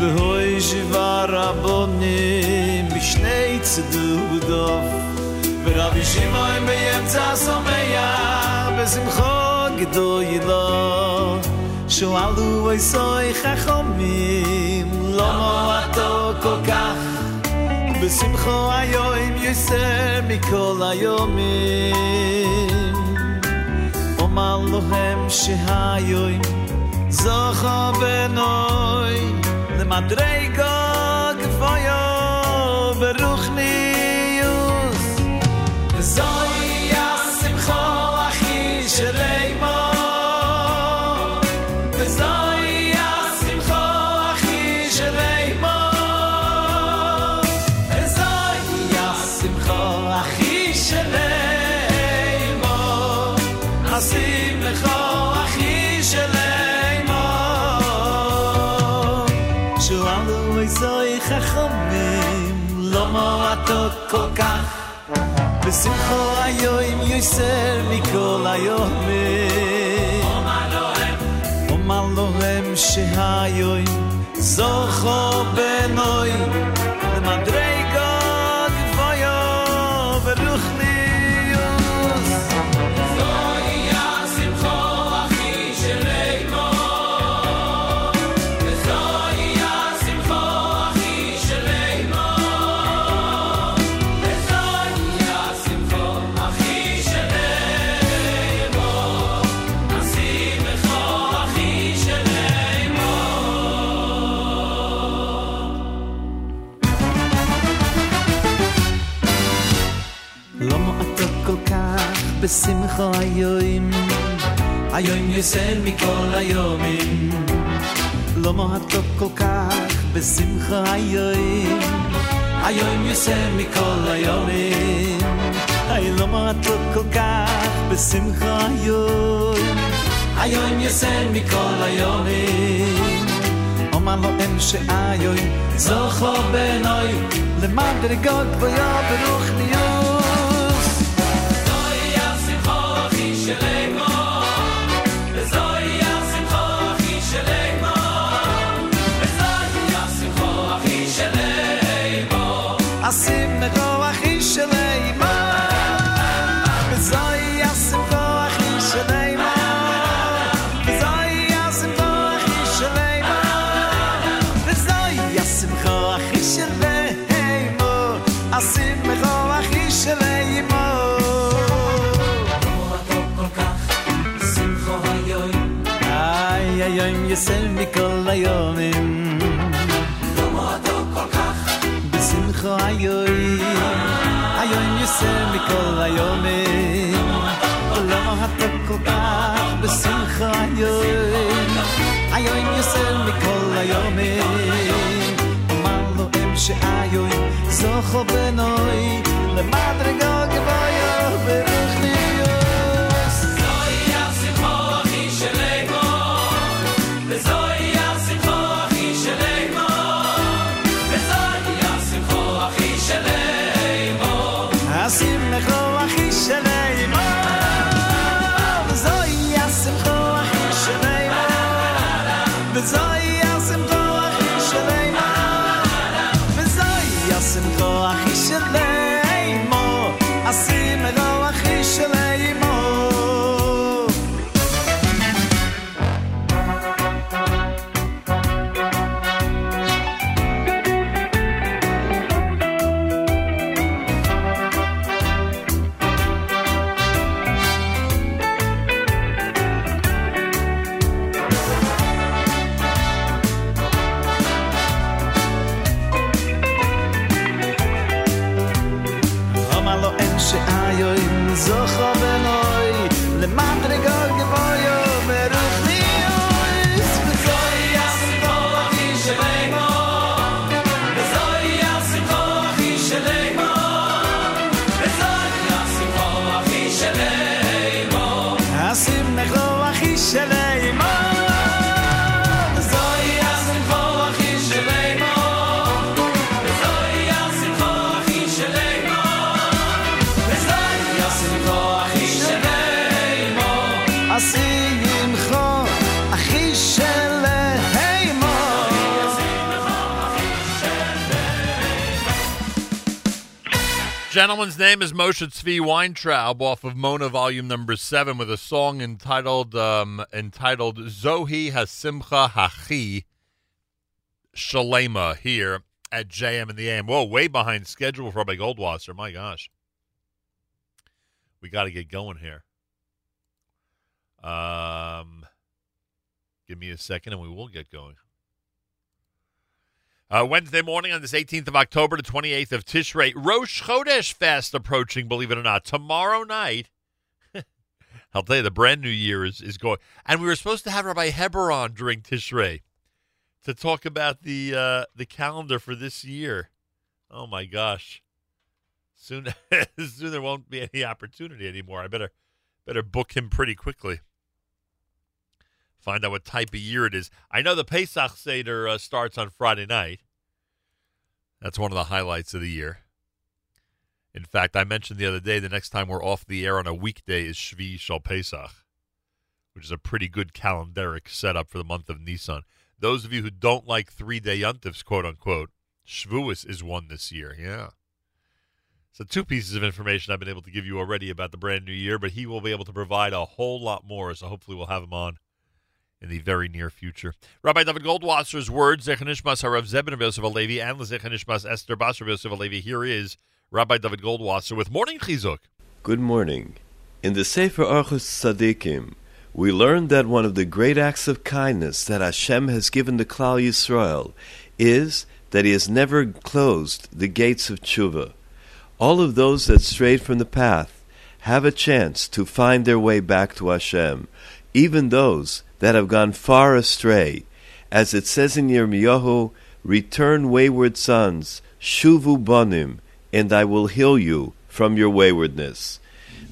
והוי שיבה רבוני משני צדו דוף ורבי שמעון באמצע סומיה בשמחו גדוי שואלו אוי סוי חכמים לא מועטו כל כך? בשמחו היום יוסר מכל היומים. אומר להם שהיום זוכה בנוי למדרגו גבויו ברוחניוס זוי היום יסר מכל היומים אומר להם שהיום זוכו בנוי בשמחה היום היום יסן מכל היומים לא מועטות כל כך בשמחה היום היום יסן מכל היומים היי לא מועטות כל כך בשמחה היום היום יסן מכל היומים אומר לו אין שאיוי זוכו בנוי למדרגות גבוהה ברוחניות I see my dog. היום יסל מכל היומים לא מועדו כל כך בשמחה איי היום יסל מכל היומים אמר לו אם שאיי זוכו בנוי למדרגו גבוה Gentleman's name is Moshe Tzvi Weintraub off of Mona Volume Number Seven with a song entitled um, entitled Zohi Hasimcha Hachi Shalema here at JM in the AM. Whoa, way behind schedule for Rabbi Goldwasser. My gosh, we got to get going here. Um, give me a second, and we will get going. Uh, Wednesday morning on this 18th of October to 28th of Tishrei, Rosh Chodesh fast approaching, believe it or not. Tomorrow night, <laughs> I'll tell you, the brand new year is, is going. And we were supposed to have Rabbi Heber on during Tishrei to talk about the uh, the calendar for this year. Oh my gosh. Soon, <laughs> soon there won't be any opportunity anymore. I better better book him pretty quickly. Find out what type of year it is. I know the Pesach Seder uh, starts on Friday night. That's one of the highlights of the year. In fact, I mentioned the other day the next time we're off the air on a weekday is Shvi Shal Pesach, which is a pretty good calendaric setup for the month of Nisan. Those of you who don't like three day yuntifs, quote unquote, Shavuos is one this year. Yeah. So, two pieces of information I've been able to give you already about the brand new year, but he will be able to provide a whole lot more. So, hopefully, we'll have him on in the very near future. Rabbi Dovid Goldwasser's words, Zechanishmas Harav Zebin of Yosef Alevi, and Zechanishmas Esther Basar of Yosef Alevi. Here is Rabbi Dovid Goldwasser with Morning Chizuk. Good morning. In the Sefer Orchos Tzadikim, we learn that one of the great acts of kindness that Hashem has given to Klal Yisrael is that He has never closed the gates of tshuva. All of those that strayed from the path have a chance to find their way back to Hashem, even those that have gone far astray. As it says in Yirmiyahu, Return, wayward sons, shuvu bonim, and I will heal you from your waywardness.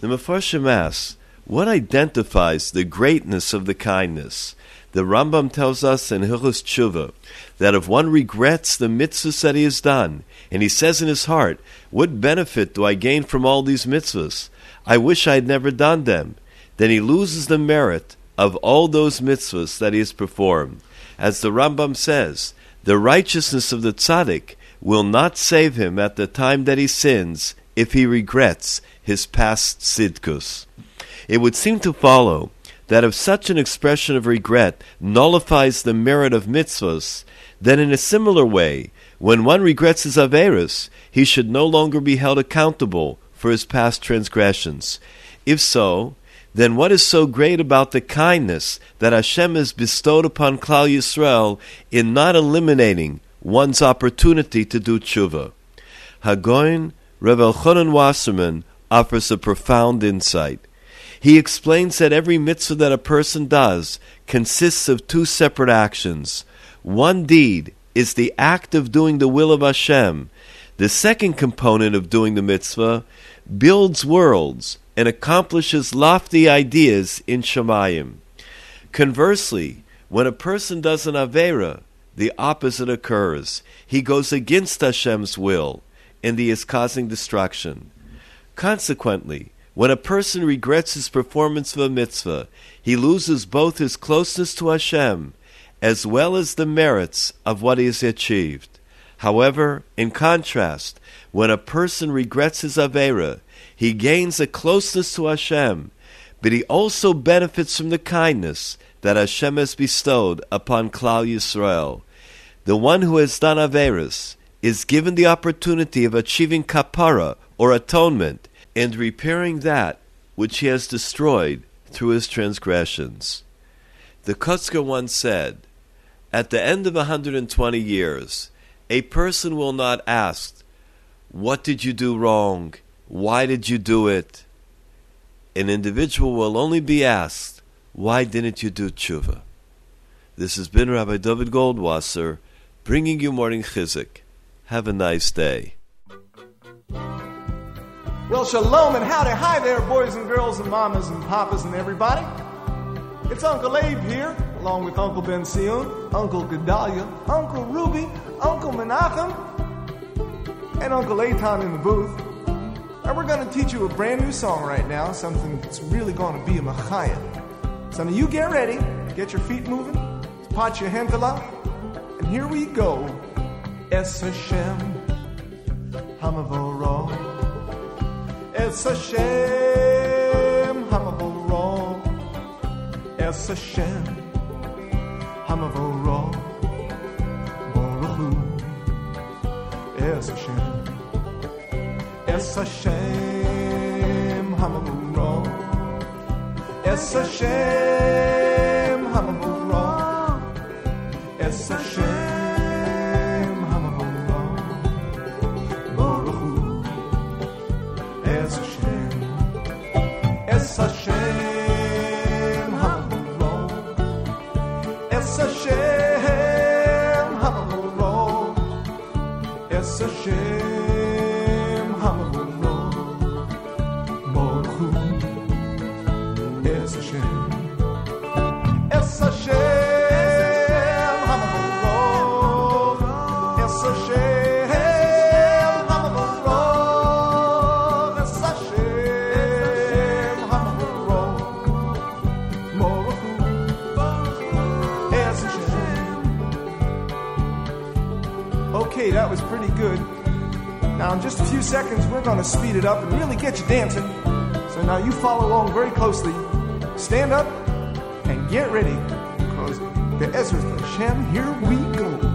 The Mefarshim asks, what identifies the greatness of the kindness? The Rambam tells us in Hilchos Tshuva that if one regrets the mitzvahs that he has done, and he says in his heart, What benefit do I gain from all these mitzvahs? I wish I had never done them. Then he loses the merit of all those mitzvahs that he has performed. As the Rambam says, the righteousness of the tzaddik will not save him at the time that he sins if he regrets his past sidkus. It would seem to follow that if such an expression of regret nullifies the merit of mitzvahs, then in a similar way, when one regrets his averus, he should no longer be held accountable for his past transgressions. If so, then what is so great about the kindness that Hashem has bestowed upon Klal Yisrael in not eliminating one's opportunity to do tshuva? Hagoin Rev Elchanan Wasserman offers a profound insight. He explains that every mitzvah that a person does consists of two separate actions. One deed is the act of doing the will of Hashem. The second component of doing the mitzvah builds worlds and accomplishes lofty ideas in Shemayim. Conversely, when a person does an Avera, the opposite occurs. He goes against Hashem's will, and he is causing destruction. Consequently, when a person regrets his performance of a mitzvah, he loses both his closeness to Hashem as well as the merits of what he has achieved. However, in contrast, when a person regrets his Avera, he gains a closeness to Hashem, but he also benefits from the kindness that Hashem has bestowed upon Klal Yisrael. The one who has done Averas is given the opportunity of achieving kapara, or atonement, and repairing that which he has destroyed through his transgressions. The Kotzker once said, At the end of a 120 years, a person will not ask, What did you do wrong? Why did you do it? An individual will only be asked, Why didn't you do tshuva? This has been Rabbi Dovid Goldwasser bringing you morning chizuk. Have a nice day. Well, shalom and howdy. Hi there, boys and girls and mamas and papas and everybody. It's Uncle Abe here, along with Uncle Ben Sion, Uncle Gedalia, Uncle Ruby, Uncle Menachem, and Uncle Eitan in the booth. And we're going to teach you a brand new song right now, something that's really going to be a machaya. So now you get ready, get your feet moving, pot your hentala, and here we go. Es Hashem, Hamavoro. Es Hashem, Hamavoro. Es Hashem, Hamavoro. Baruch Hu. Es Hashem. Es Hashem, Hamavoro. Es Hashem, Hamavoro. Es Hashem, Hamavoro. Baruch Hu. Es Hashem. Es Hashem, Hamavoro. Es Hashem, Hamavoro. Es Hashem, Okay, that was pretty good. Now, in just a few seconds, we're going to speed it up and really get you dancing. So now you follow along very closely. Stand up and get ready the Ezra Hashem, here we go.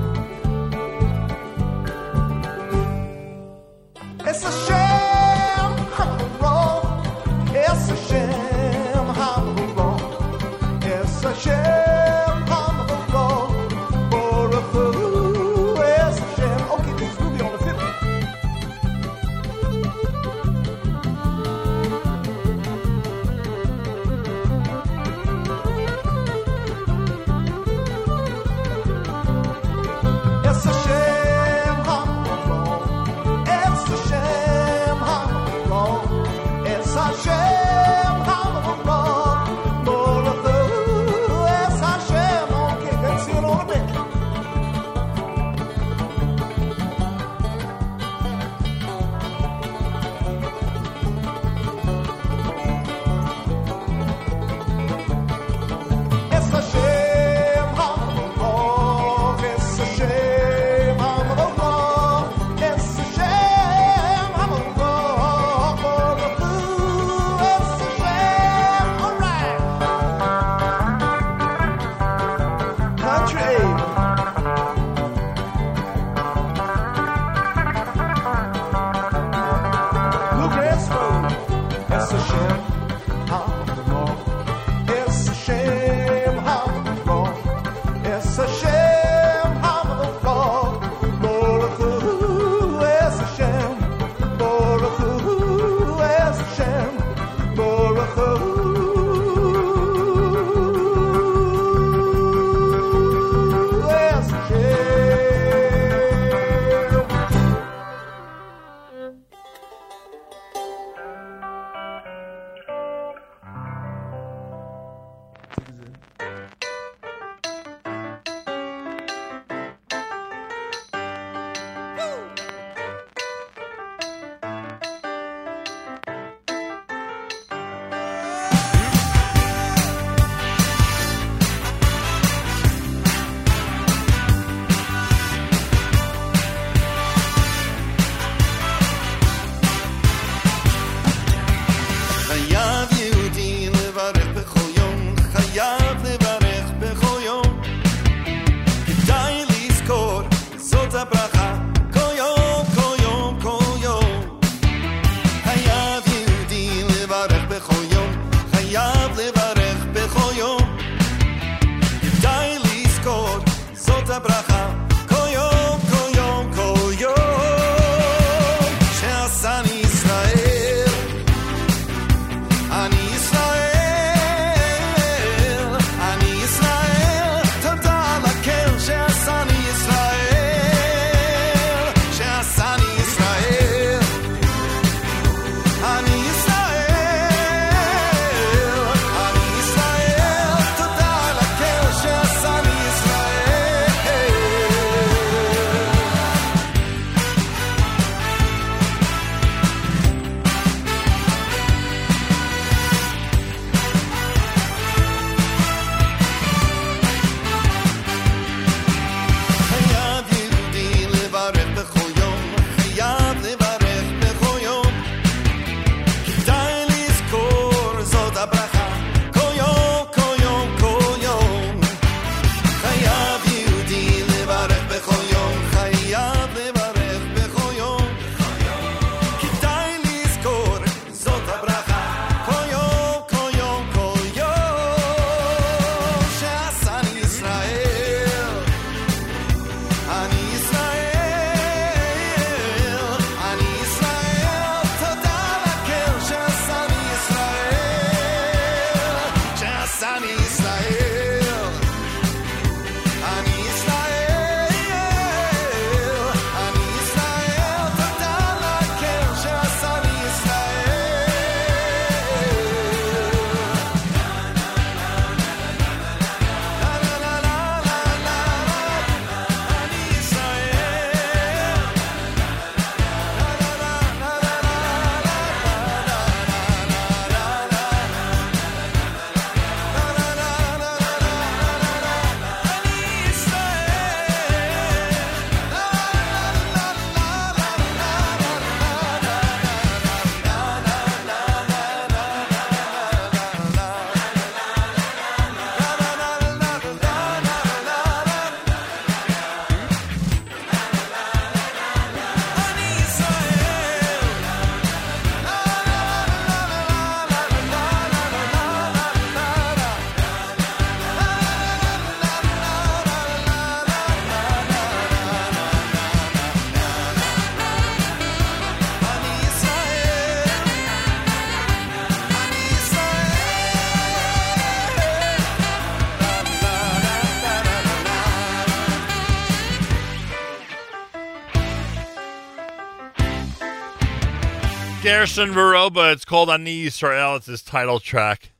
Gershon Veroba. It's called On Ani Yisrael. It's his title track.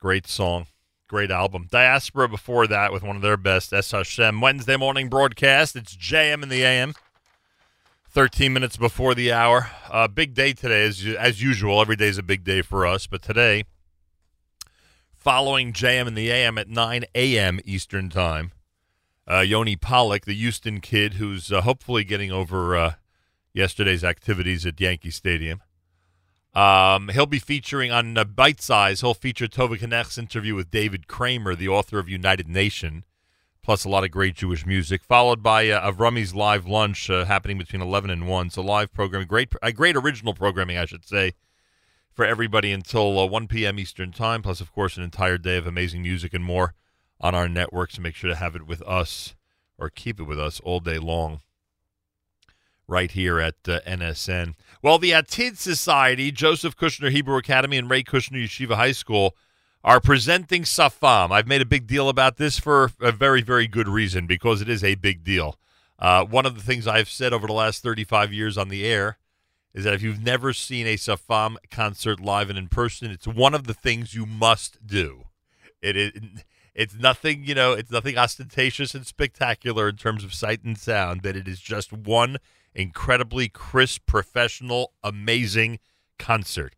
Great song. Great album. Diaspora before that with one of their best, Es Hashem. Wednesday morning broadcast. It's JM in the AM. 13 minutes before the hour. Uh, big day today, as, as usual. Every day is a big day for us. But today, following JM in the AM at 9 a.m. Eastern Time, uh, Yoni Pollock, the Houston kid who's uh, hopefully getting over uh, yesterday's activities at Yankee Stadium. Um, he'll be featuring on uh, Bite Size. He'll feature Tova Kanech's interview with David Kramer, the author of United Nation, plus a lot of great Jewish music, followed by uh, Avrami's live lunch uh, happening between 11 and 1. So live programming, great, uh, great original programming, I should say, for everybody until uh, 1 p.m. Eastern Time, plus, of course, an entire day of amazing music and more on our network. So make sure to have it with us or keep it with us all day long right here at uh, NSN. Well, the Atid Society, Joseph Kushner Hebrew Academy, and Rae Kushner Yeshiva High School are presenting Safam. I've made a big deal about this for a very, very good reason because it is a big deal. Uh, one of the things I've said over the last 35 years on the air is that if you've never seen a Safam concert live and in person, it's one of the things you must do. It is. It's nothing, you know, it's nothing ostentatious and spectacular in terms of sight and sound, but it is just one incredibly crisp, professional, amazing concert.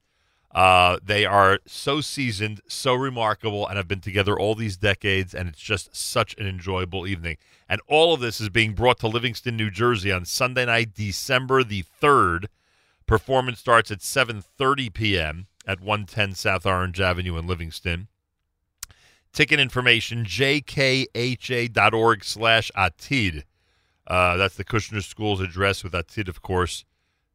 Uh, they are so seasoned, so remarkable, and have been together all these decades, and it's just such an enjoyable evening. And all of this is being brought to Livingston, New Jersey on Sunday night, December the 3rd. Performance starts at 7.30 p.m. at 110 South Orange Avenue in Livingston. Ticket information, jkha.org slash atid. Uh, that's the Kushner School's address with Atid, of course,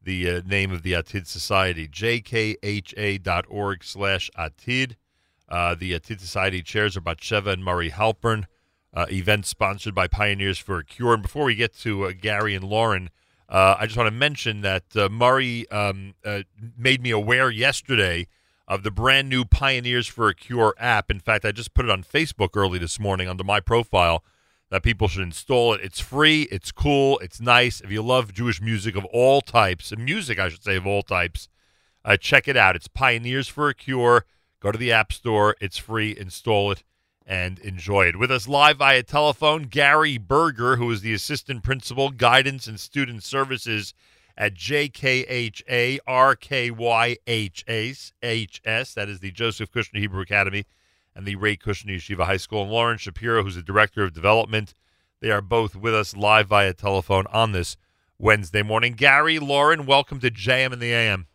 the uh, name of the Atid Society, jkha.org slash Atid. Uh, the Atid Society chairs are Batsheva and Murray Halpern. uh, event sponsored by Pioneers for a Cure. And before we get to uh, Gary and Lauren, uh, I just want to mention that Murray um, made me aware yesterday of the brand new Pioneers for a Cure app. In fact, I just put it on Facebook early this morning under my profile that people should install it. It's free, it's cool, it's nice. If you love Jewish music of all types, music, I should say, of all types, uh, check it out. It's Pioneers for a Cure. Go to the App Store. It's free. Install it and enjoy it. With us live via telephone, Gary Berger, who is the Assistant Principal, Guidance and Student Services at JKHA RKYHS. That is the Joseph Kushner Hebrew Academy and the Rae Kushner Yeshiva High School. And Lauren Shapiro, who's the Director of Development. They are both with us live via telephone on this Wednesday morning. Gary, Lauren, welcome to JM and the AM.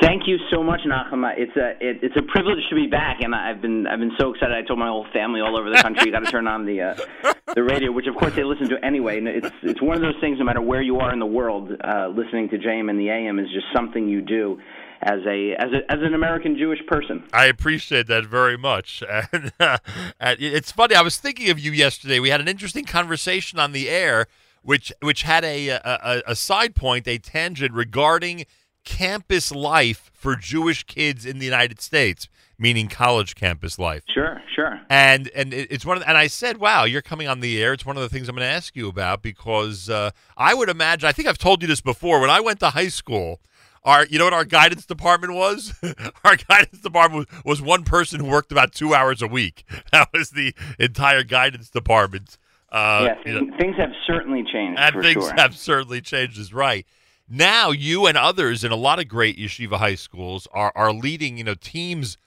Thank you so much, Nachum. It's a it, it's a privilege to be back, and I've been I've been so excited. I told my whole family all over the country, you got to turn on the uh, the radio, which of course they listen to anyway. And it's it's one of those things. No matter where you are in the world, uh, listening to JM and the AM is just something you do as a as a as an American Jewish person. I appreciate that very much. <laughs> And, uh, and it's funny. I was thinking of you yesterday. We had an interesting conversation on the air, which which had a a, a side point, a tangent regarding campus life for Jewish kids in the United States, meaning college campus life. Sure, sure. And and it's one of the, and I said, "Wow, you're coming on the air." It's one of the things I'm going to ask you about because uh, I would imagine. I think I've told you this before. When I went to high school, our you know what our guidance department was? <laughs> our guidance department was, was one person who worked about two hours a week. <laughs> That was the entire guidance department. Uh, yes, you know, things have certainly changed and things sure. have certainly changed. Is right. Now, you and others in a lot of great yeshiva high schools are are leading, you know, teams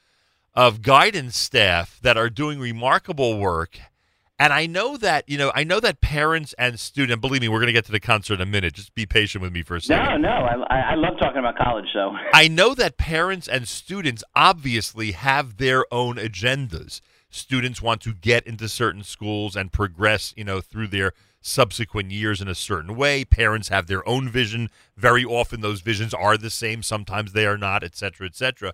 of guidance staff that are doing remarkable work. And I know that, you know, I know that parents and students, believe me, we're going to get to the concert in a minute. Just be patient with me for a second. No, no, I, I I love talking about college. So <laughs> I know that parents and students obviously have their own agendas. Students want to get into certain schools and progress, you know, through their subsequent years in a certain way. Parents have their own vision. Very often those visions are the same, sometimes they are not, et cetera, et cetera.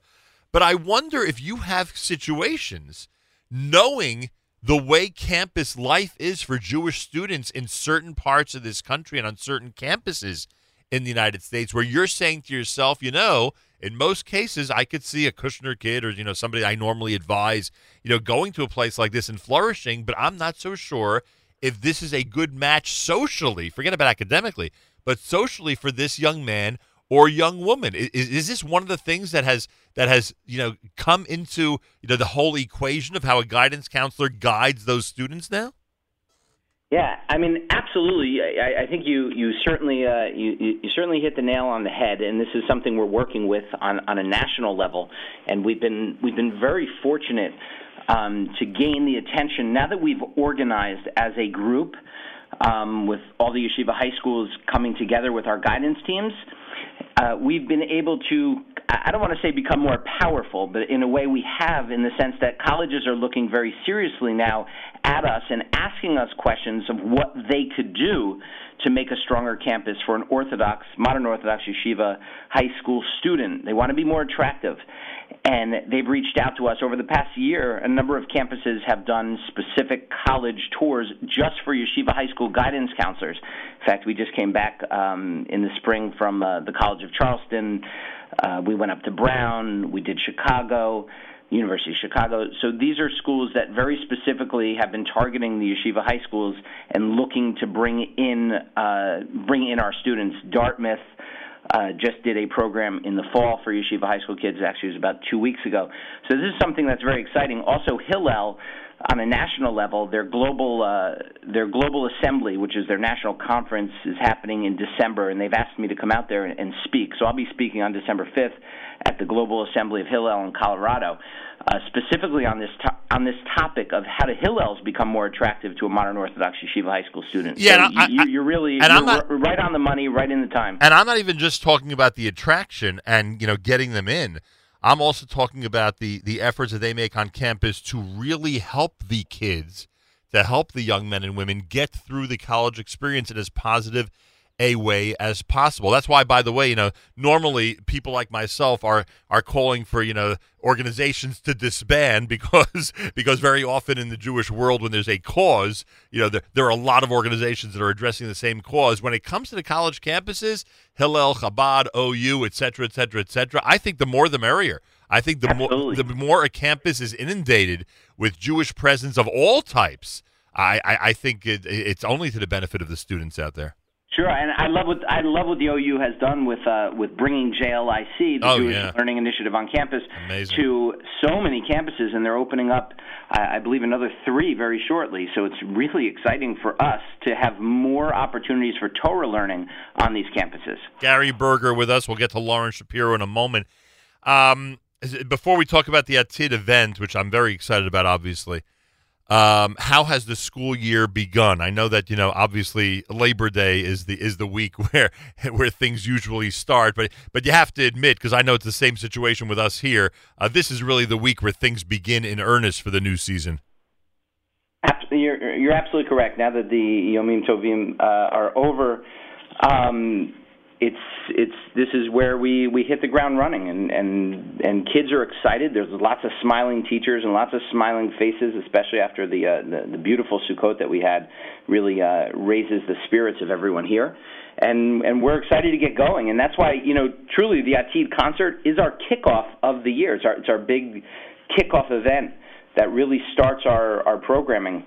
But I wonder if you have situations knowing the way campus life is for Jewish students in certain parts of this country and on certain campuses in the United States where you're saying to yourself, you know, in most cases I could see a Kushner kid or you know somebody I normally advise, you know, going to a place like this and flourishing, but I'm not so sure if this is a good match socially, forget about academically, but socially for this young man or young woman. Is, is this one of the things that has that has you know come into you know the whole equation of how a guidance counselor guides those students now? Yeah, I mean, absolutely. I, I think you you certainly uh, you you certainly hit the nail on the head, and this is something we're working with on on a national level, and we've been we've been very fortunate um, to gain the attention now that we've organized as a group um, with all the yeshiva high schools coming together with our guidance teams. Uh, we've been able to I don't want to say become more powerful, but in a way we have in the sense that colleges are looking very seriously now at us and asking us questions of what they could do to make a stronger campus for an Orthodox, modern Orthodox yeshiva high school student. They want to be more attractive. And they've reached out to us over the past year. A number of campuses have done specific college tours just for yeshiva high school guidance counselors. In fact, we just came back um, in the spring from uh, the College of Charleston. Uh, we went up to Brown. We did Chicago. University of Chicago. So these are schools that very specifically have been targeting the yeshiva high schools and looking to bring in uh, bring in our students. Dartmouth uh, just did a program in the fall for yeshiva high school kids. Actually, it was about two weeks ago. So this is something that's very exciting. Also, Hillel. On a national level, their global uh, their global assembly, which is their national conference, is happening in December, and they've asked me to come out there and, and speak. So I'll be speaking on December 5th at the Global Assembly of Hillel in Colorado, uh, specifically on this to- on this topic of how do Hillels become more attractive to a modern Orthodox yeshiva high school student. Yeah, so I- you, you're really and you're I'm not- right on the money, right in the time. And I'm not even just talking about the attraction and you know getting them in. I'm also talking about the the efforts that they make on campus to really help the kids, to help the young men and women get through the college experience. In as positive a way as possible. That's why, by the way, you know, normally people like myself are are calling for you know organizations to disband <laughs> because because very often in the Jewish world, when there's a cause, you know, there, there are a lot of organizations that are addressing the same cause. When it comes to the college campuses, Hillel, Chabad, OU, et cetera, et cetera, et cetera, I think the more the merrier. I think the more the more a campus is inundated with Jewish presence of all types, I, I, I think it, it's only to the benefit of the students out there. Sure, and I love what I love what the OU has done with uh, with bringing JLIC, the Oh, Jewish yeah. Learning Initiative, on campus Amazing. to so many campuses, and they're opening up, I I believe, another three very shortly. So it's really exciting for us to have more opportunities for Torah learning on these campuses. Gary Berger with us. We'll get to Lauren Shapiro in a moment. Um, before we talk about the Atid event, which I'm very excited about, obviously, um, how has the school year begun? I know that you know, obviously, Labor Day is the is the week <laughs> where where things usually start, but but you have to admit, because I know it's the same situation with us here. Uh, this is really the week where things begin in earnest for the new season. You're, you're absolutely correct. Now that the Yomim Tovim uh, are over, um, it's it's this is where we, we hit the ground running, and, and and kids are excited. There's lots of smiling teachers and lots of smiling faces, especially after the uh, the, the beautiful Sukkot that we had. Really uh, raises the spirits of everyone here. And and we're excited to get going, and that's why you know truly the Atid concert is our kickoff of the year. It's our it's our big kickoff event that really starts our, our programming.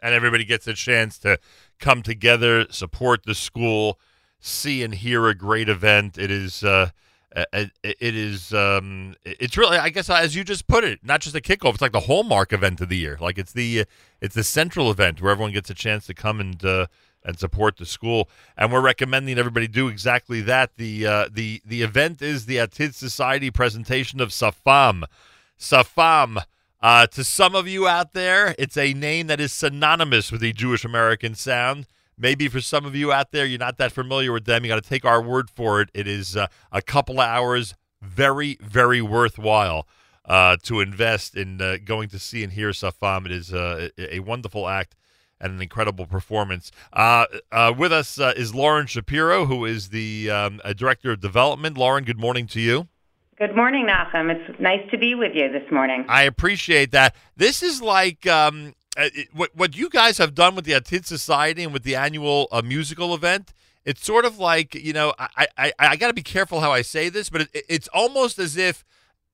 and everybody gets a chance to come together, support the school, see and hear a great event. It is. Uh, it, is um it's really i guess as you just put it not just a kickoff it's like the hallmark event of the year like it's the it's the central event where everyone gets a chance to come and uh and support the school and we're recommending everybody do exactly that the uh the the event is the atid society presentation of safam safam uh, to some of you out there, it's a name that is synonymous with the Jewish American sound. Maybe for some of you out there, you're not that familiar with them. You got to take our word for it. It is uh, a couple of hours, very, very worthwhile uh, to invest in uh, going to see and hear Safam. It is uh, a a wonderful act and an incredible performance. Uh, uh, with us uh, is Lauren Shapiro, who is the um, uh, director of development. Lauren, good morning to you. Good morning, Nachum. It's nice to be with you this morning. I appreciate that. This is like um, uh, it- what what you guys have done with the Atid Society and with the annual uh, musical event. It's sort of like you know I I, I got to be careful how I say this, but it, it's almost as if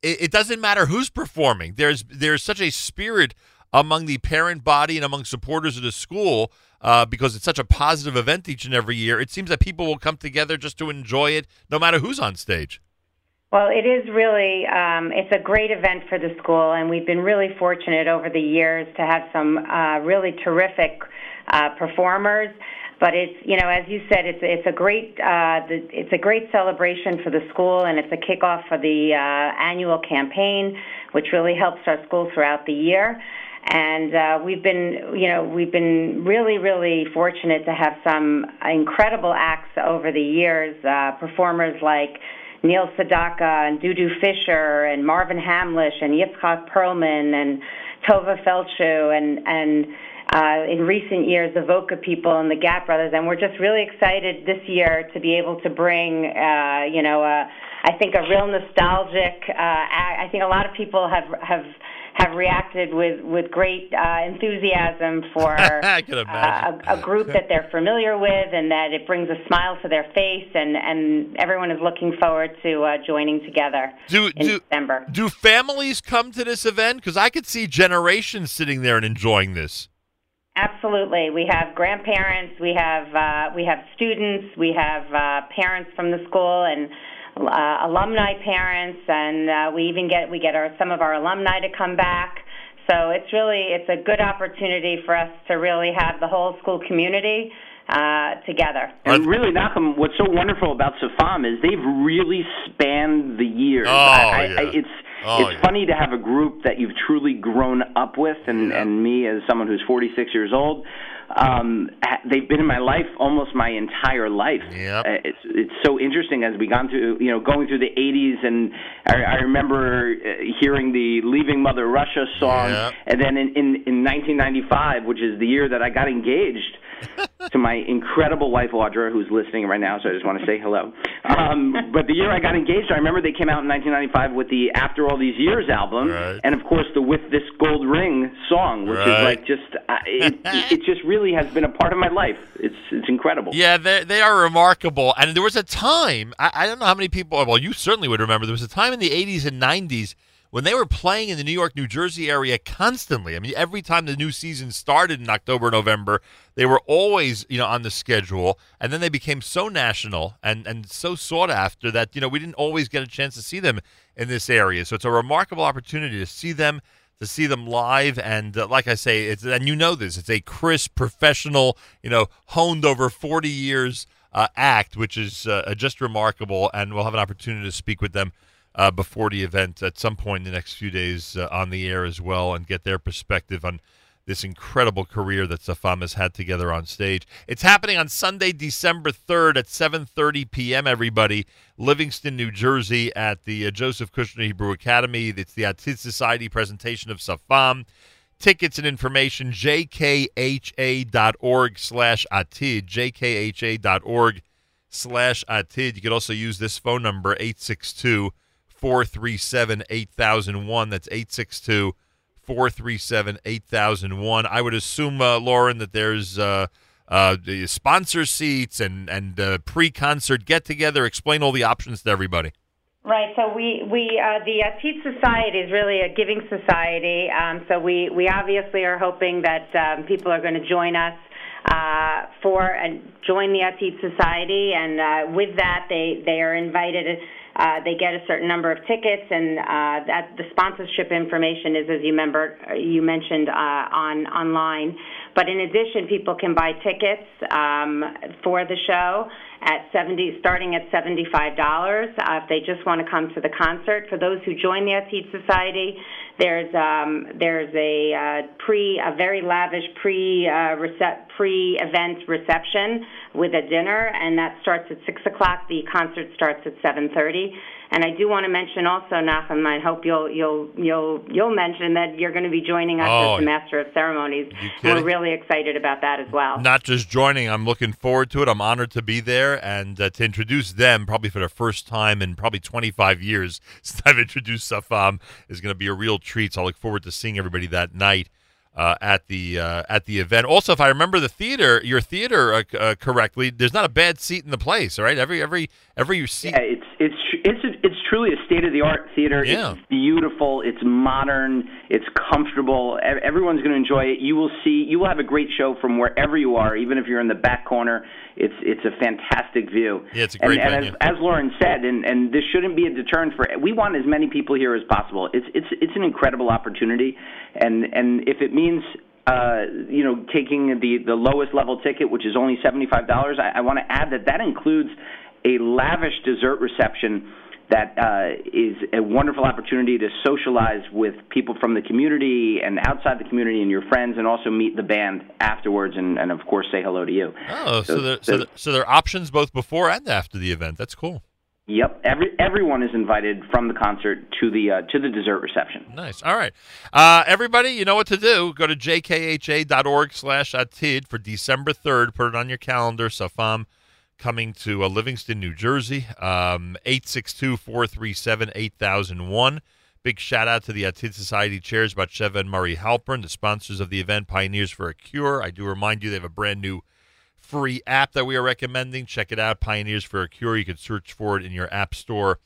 it, it doesn't matter who's performing. There's there's such a spirit among the parent body and among supporters of the school uh, because it's such a positive event each and every year. It seems that people will come together just to enjoy it, no matter who's on stage. Well, it is really um, it's a great event for the school, and we've been really fortunate over the years to have some uh, really terrific uh, performers. But it's you know as you said, it's it's a great uh, the, it's a great celebration for the school, and it's a kickoff for the uh, annual campaign, which really helps our school throughout the year. And uh, we've been, you know, we've been really, really fortunate to have some incredible acts over the years. Uh, performers like Neil Sedaka and Dudu Fisher and Marvin Hamlisch and Yitzhak Perlman and Tovah Feldshuh and and uh, in recent years the Voca people and the Gap Brothers and we're just really excited this year to be able to bring uh, you know uh, I think a real nostalgic uh. I think a lot of people have have have reacted with with great uh, enthusiasm for <laughs> I can imagine. uh, a, a group that they're familiar with and that it brings a smile to their face and and everyone is looking forward to uh, joining together Do in do December. do families come to this event? Because I could see generations sitting there and enjoying this. Absolutely, we have grandparents, we have uh, we have students, we have uh, parents from the school and. Uh, alumni parents, and uh, we even get we get our some of our alumni to come back. So it's really it's a good opportunity for us to really have the whole school community uh, together. And really, Nachum, what's so wonderful about Safam is they've really spanned the years. Oh, I, I, yeah. I, it's Oh, it's yeah. funny to have a group that you've truly grown up with, and and me as someone who's 46 years old. Um, ha- they've been in my life almost my entire life. Yep. Uh, it's it's so interesting as we gone through you know going through the 80s, and I, I remember uh, hearing the "Leaving Mother Russia" song, Yep. and then in, in in 1995, which is the year that I got engaged. <laughs> to my incredible wife Audra, who's listening right now. So I just want to say hello. Um, but the year I got engaged, I remember they came out in 1995 with the After All These Years album, and of course the With This Gold Ring song, which is like just uh, it, it just really has been a part of my life. It's it's incredible. Yeah, they they are remarkable. And there was a time I, I don't know how many people. Well, you certainly would remember. There was a time in the '80s and '90s when they were playing in the New York, New Jersey area constantly. I mean, every time the new season started in October, November, they were always you know on the schedule. And then they became so national and and so sought after that you know we didn't always get a chance to see them in this area. So it's a remarkable opportunity to see them to see them live and uh, like i say it's and you know this it's a crisp professional you know honed over 40 years uh, act which is uh, just remarkable and we'll have an opportunity to speak with them uh, before the event at some point in the next few days uh, on the air as well and get their perspective on this incredible career that Safam has had together on stage. It's happening on Sunday, December 3rd at 7:30 p.m. everybody, Livingston, New Jersey at the uh, Joseph Kushner Hebrew Academy. It's the Atid Society presentation of Safam. Tickets and information, jkha.org slash atid, jkha.org slash atid. You could also use this phone number, 862 437 8001. That's 862 437 8001. I would assume, uh, Lauren, that there's uh, uh, the sponsor seats and, and uh, pre concert get together. Explain all the options to everybody. Right. So we we uh, the Atid Society is really a giving society. Um, so we we obviously are hoping that um, people are going to join us uh, for and join the Atid Society, and uh, with that they they are invited. Uh, they get a certain number of tickets, and uh, that the sponsorship information is, as you remember, you mentioned uh, on online. But in addition, people can buy tickets um, for the show at 70, starting at $75 uh, if they just want to come to the concert. For those who join the Atid Society, there's um, there's a uh, pre a very lavish pre uh, recep- pre event reception with a dinner, and that starts at six o'clock. The concert starts at 7:30. And I do want to mention also, Nachum, I hope you'll you'll you'll you'll mention that you're going to be joining us Oh, as the master of ceremonies. We're really excited about that as well. Not just joining, I'm looking forward to it. I'm honored to be there and uh, to introduce them probably for the first time in probably 25 years <laughs> since I've introduced Safam is going to be a real treat. So I look forward to seeing everybody that night. Uh, at the uh, at the event. Also, if I remember the theater, your theater uh, uh, correctly, there's not a bad seat in the place, right? Every every every seat. Yeah, it's it's it's it's truly a state of the art theater. Yeah. It's beautiful. It's modern. It's comfortable. Everyone's going to enjoy it. You will see. You will have a great show from wherever you are, even if you're in the back corner. It's it's a fantastic view. Yeah, it's a great and, venue. And as, as Lauren said, and and this shouldn't be a deterrent for. We want as many people here as possible. It's it's it's an incredible opportunity, and and if it means uh, you know, taking the, the lowest level ticket, which is only $75, I, I want to add that that includes a lavish dessert reception that uh, is a wonderful opportunity to socialize with people from the community and outside the community and your friends, and also meet the band afterwards, and, and of course say hello to you. Oh, so, there, so, there, so there are options both before and after the event. That's cool. Yep, every everyone is invited from the concert to the uh, to the dessert reception. Nice. All right. Uh, everybody, you know what to do. Go to jkha.org slash atid for December 3rd. Put it on your calendar. Safam coming to uh, Livingston, New Jersey. Um, 862-437-8001. Big shout out to the Atid Society chairs, Batsheva and Murray Halpern, the sponsors of the event, Pioneers for a Cure. I do remind you they have a brand new free app that we are recommending. Check it out, Pioneers for a Cure. You can search for it in your app store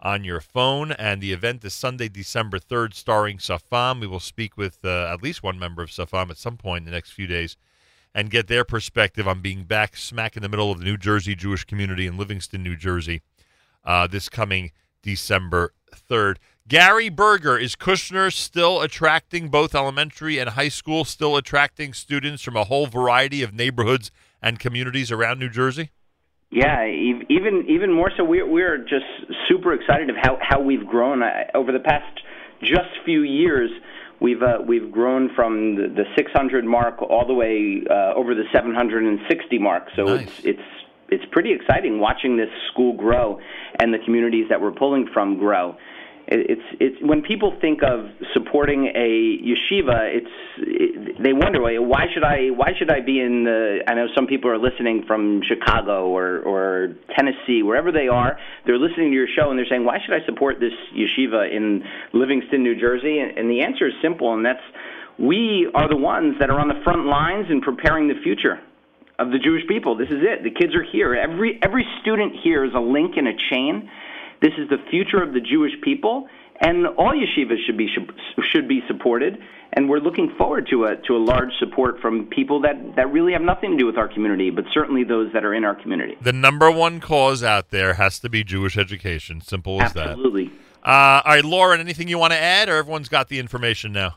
on your phone. And the event is Sunday, December 3rd, starring Safam. We will speak with uh, at least one member of Safam at some point in the next few days and get their perspective on being back smack in the middle of the New Jersey Jewish community in Livingston, New Jersey, uh, this coming December 3rd. Gary Berger, is Kushner still attracting both elementary and high school, still attracting students from a whole variety of neighborhoods and communities around New Jersey? Yeah, even even more so. We're we're just super excited of how how we've grown over the past just few years. We've uh, we've grown from the, the 600 mark all the way uh, over the 760 mark. So it's it's it's pretty exciting watching this school grow and the communities that we're pulling from grow. It- it's it's when people think of supporting a yeshiva, it's it, they wonder why why should I why should I be in the I know some people are listening from Chicago or or Tennessee wherever they are they're listening to your show and they're saying why should I support this yeshiva in Livingston, New Jersey? And, and the answer is simple, and that's we are the ones that are on the front lines in preparing the future of the Jewish people. This is it. The kids are here. Every every student here is a link in a chain. This is the future of the Jewish people, and all yeshivas should be should be supported. And we're looking forward to a to a large support from people that that really have nothing to do with our community, but certainly those that are in our community. The number one cause out there has to be Jewish education. Simple as that. Absolutely. Uh, all right, Lauren, anything you want to add, or everyone's got the information now?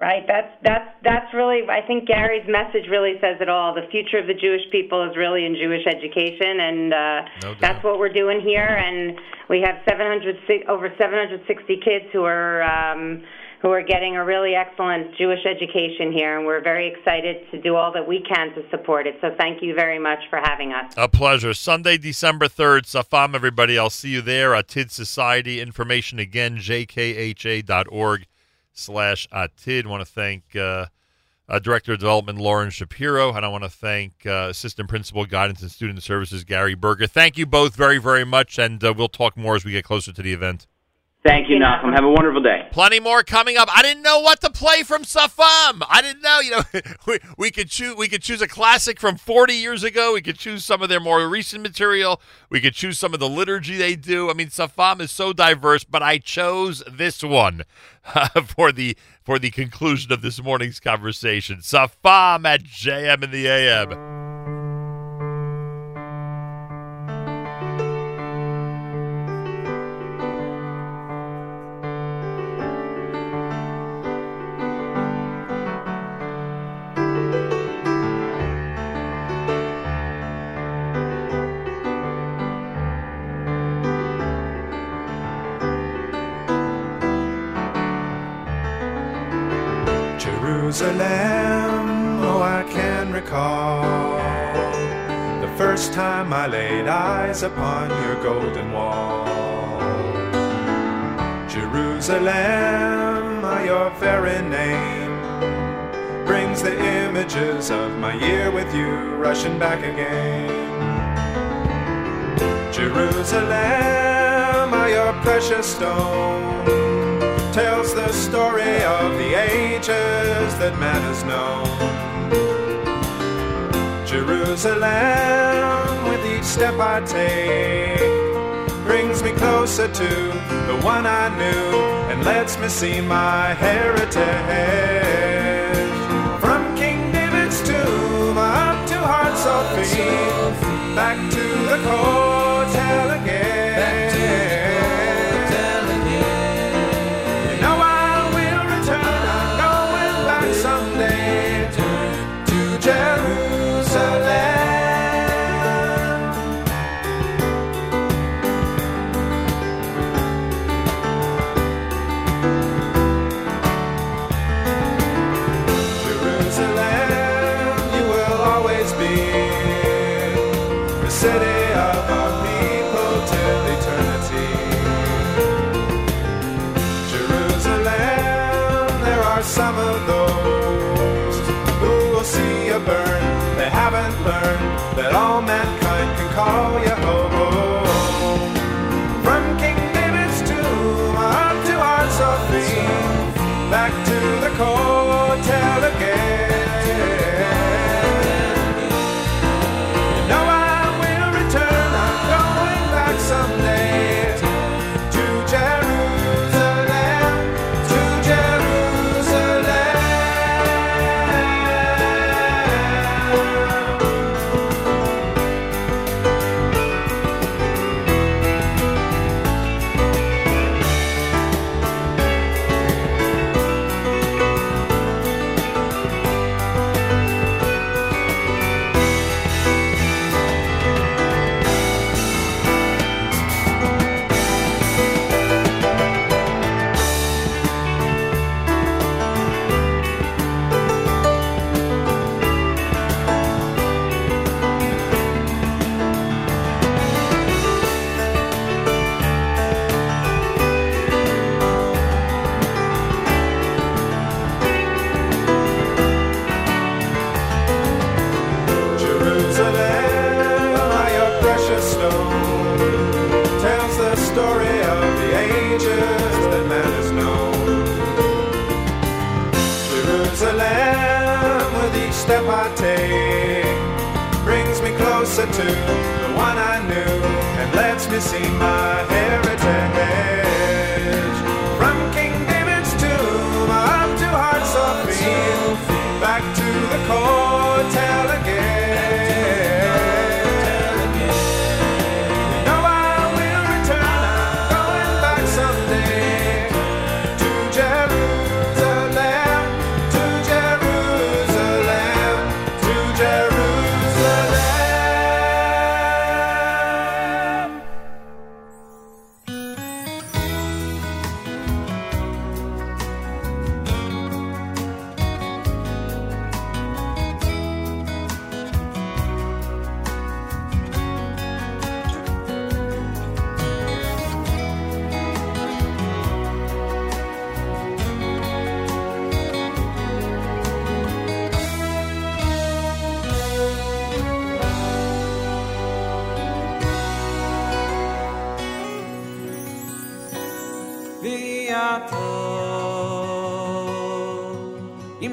Right. That's that's that's really. I think Gary's message really says it all. The future of the Jewish people is really in Jewish education, and uh, that's what we're doing here. And we have 700 over 760 kids who are um, who are getting a really excellent Jewish education here, and we're very excited to do all that we can to support it. So thank you very much for having us. A pleasure. Sunday, December 3rd, Safam, everybody. I'll see you there. Atid Society. Information again, jkha.org slash Atid. want to thank uh, uh, Director of Development Lauren Shapiro, and I want to thank uh, Assistant Principal Guidance and Student Services Gary Berger. Thank you both very, very much, and uh, we'll talk more as we get closer to the event. Thank you, Nachum. Have a wonderful day. Plenty more coming up. I didn't know what to play from Safam. I didn't know. You know, <laughs> we, we could choose. We could choose a classic from 40 years ago. We could choose some of their more recent material. We could choose some of the liturgy they do. I mean, Safam is so diverse, but I chose this one uh, <laughs> for the for the conclusion of this morning's conversation. Safam at JM in the AM. Laid eyes upon your golden wall. Jerusalem, your very name brings the images of my year with you rushing back again. Jerusalem, ah, your precious stone tells the story of the ages that man has known. Jerusalem, with each step I take, brings me closer to the one I knew and lets me see my heritage. From King David's tomb up to Heart Sophie, back to the Kotel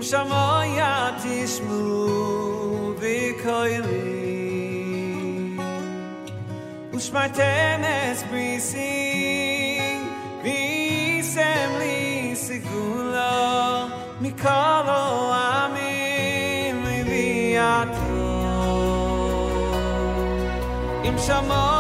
shamaya tishmu vikoyli ושמעתם את בריסי, ואיסם לי סגולו, מכל העמים מביאתו. אם שמור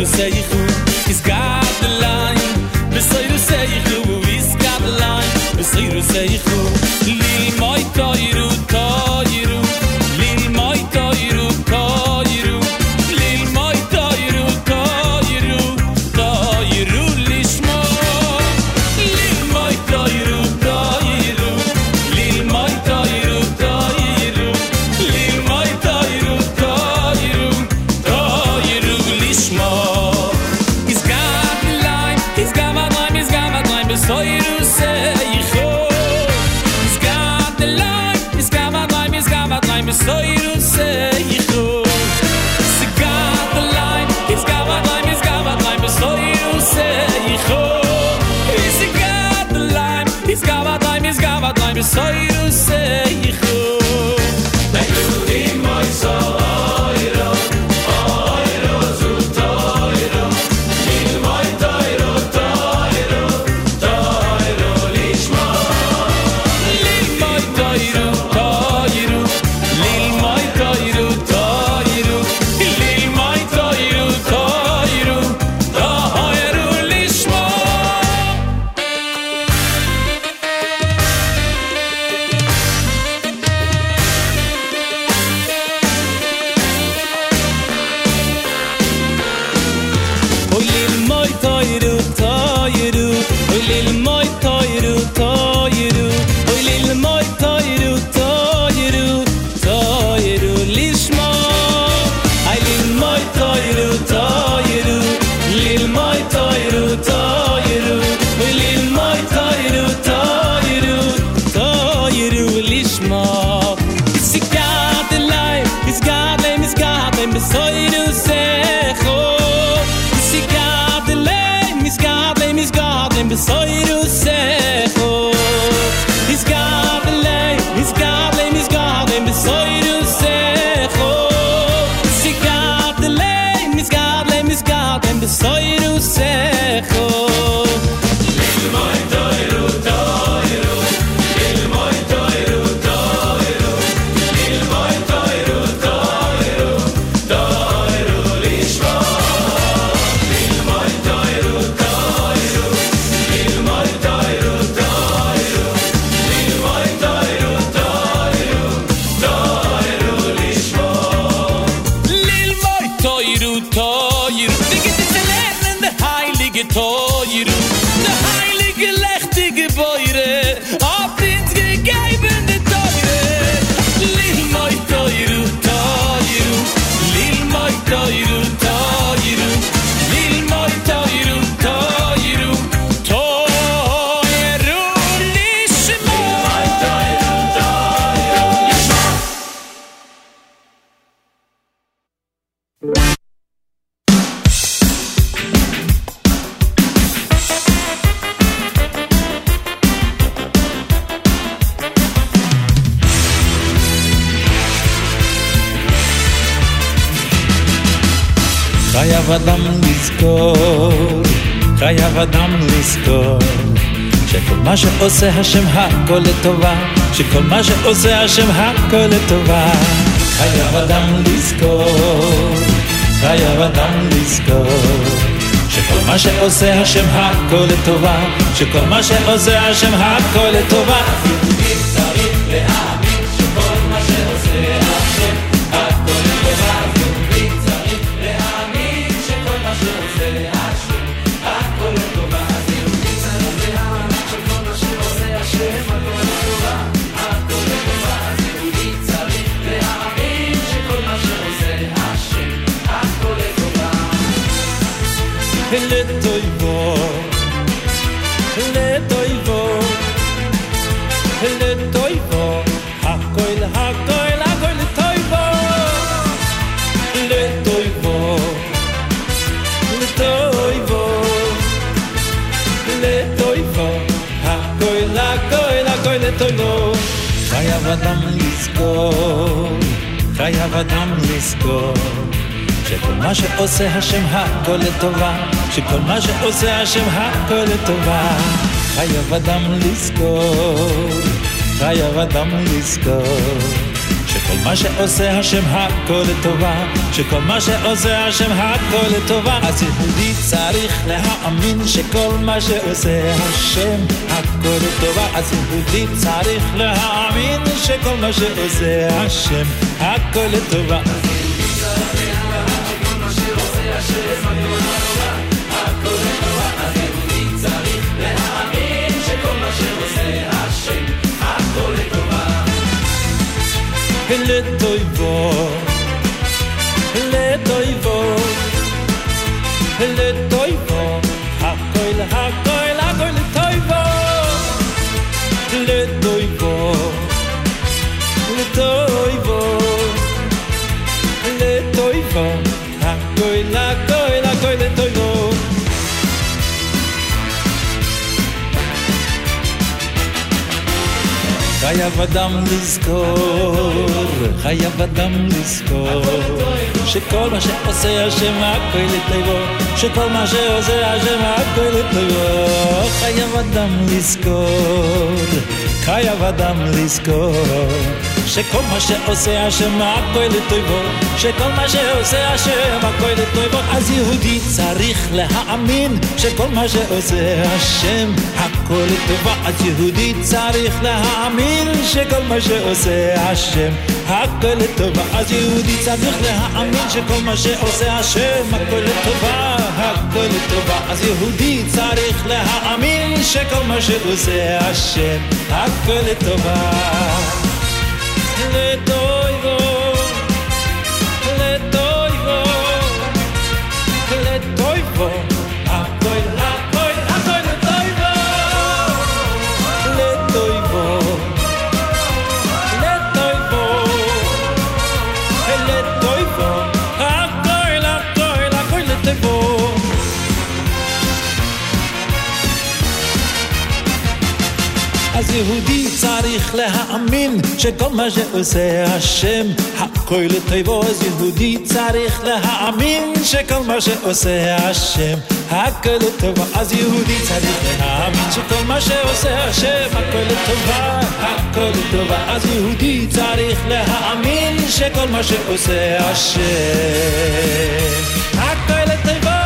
du sei ich is got the line du sei du sei ich du is got the line du sei du sei ich עושה השם הכל לטובה, שכל מה שעושה השם הכל לטובה. חייב אדם לזכור, חייב אדם לזכור, שכל מה שעושה השם הכל לטובה, שכל מה שעושה השם הכל לטובה. אדם לזכור שכל מה שעושה השם הכל לטובה, שכל מה שעושה השם הכל לטובה. חייב אדם לזכור, חייב אדם לזכור, שכל מה שעושה השם הכל לטובה, שכל מה שעושה השם הכל לטובה. אז יהודי צריך להאמין שכל מה שעושה השם הכל לטובה. אז יהודי צריך להאמין שכל מה שעושה השם הכל לטובה. לטויבו, לטויבו, לטויבו, חייב אדם לזכור, חייב אדם לזכור, שכל מה שעושה השם הכל לטובו, שכל מה שעושה השם הכל לטובו, חייב אדם לזכור, חייב אדם לזכור, שכל מה שעושה השם הכל לטובו, שכל מה שעושה השם הכל לטובו, אז יהודי צריך להאמין שכל מה שעושה השם הכל לטובה, אז יהודי צריך להאמין שכל מה שעושה השם הכל לטובה, אז יהודי צריך להאמין שכל מה שעושה השם הכל לטובה, הכל לטובה, אז יהודי צריך להאמין שכל מה שעושה השם הכל לטובה. לטויבו, יהודי צריך להאמין שכל מה שעושה השם הכל לטובו אז יהודי צריך להאמין שכל מה שעושה השם הכל לטובה אז יהודי צריך להאמין שכל מה שעושה השם הכל לטובה הכל לטובה אז יהודי צריך להאמין שכל מה שעושה השם הכל לטובה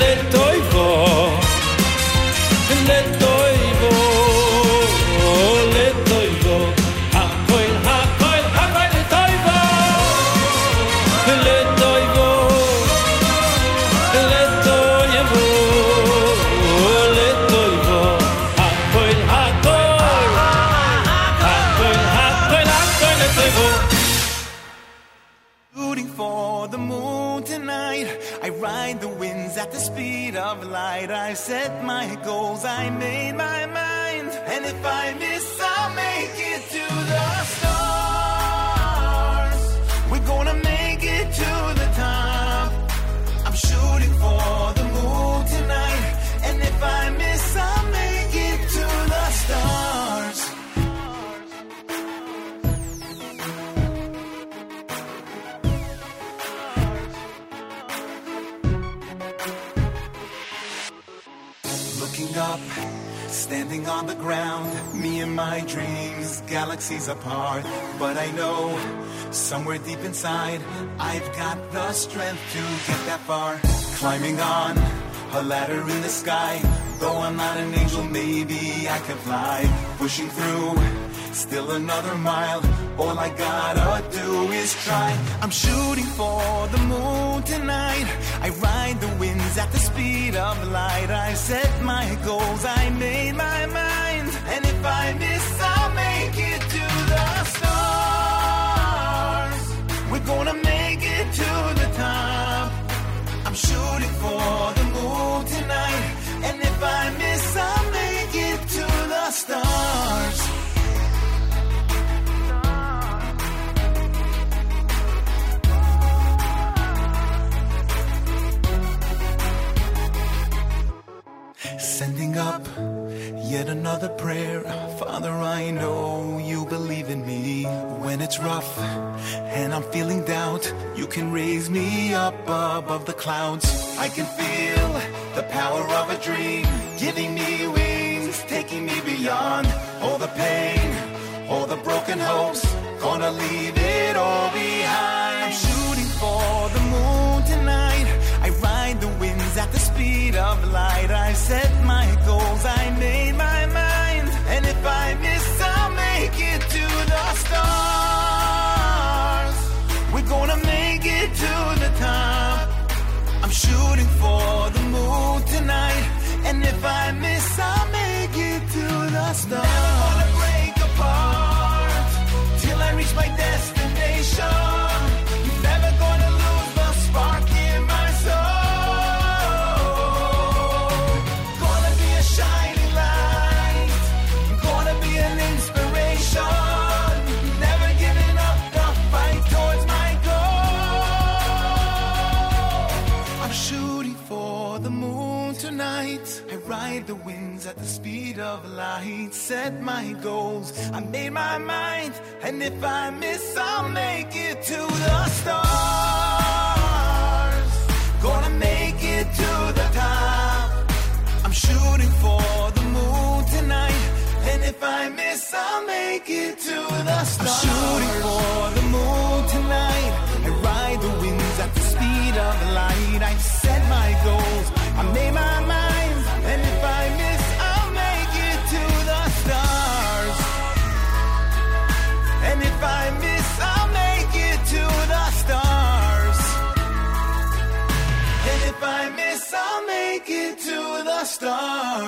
לטובו לטויבו, I set my goals, I made my mind. And if I miss, standing on the ground, me and my dreams, galaxies apart. But I know, somewhere deep inside, I've got the strength to get that far. Climbing on a ladder in the sky, though I'm not an angel, maybe I can fly. Pushing through, still another mile. All I gotta do is try. I'm shooting for the moon tonight. I ride the winds at the speed of light. I set my goals, I made my mind. And if I miss, Up yet another prayer. Father, I know you believe in me. When it's rough and I'm feeling doubt, you can raise me up above the clouds. I can feel the power of a dream, giving me wings, taking me beyond all the pain, all the broken broken hopes, gonna leave it all behind. I'm shooting for the moon of light. I set my goals, I made speed of light. Set my goals. I made my mind. And if I miss, I'll make it to the stars. Gonna make it to the top. I'm shooting for the moon tonight. And if I miss, I'll make it to the stars. I'm shooting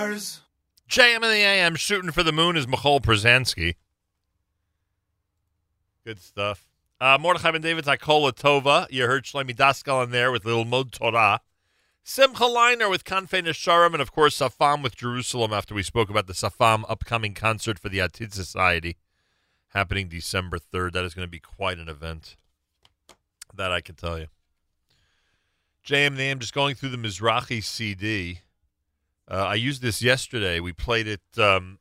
stars. JM in the AM shooting for the moon is Michal Przanski. Good stuff. Uh, Mordechai Ben David's Akola Tova. You heard Shlomi Daskal in there with little Mod Torah. Simcha Leiner with Kanfei Nesharim, and of course Safam with Jerusalem after we spoke about the Safam upcoming concert for the Atid Society happening December 3rd. That is going to be quite an event. That I can tell you. JM and the AM just going through the Mizrahi CD. Uh, I used this yesterday. We played it um,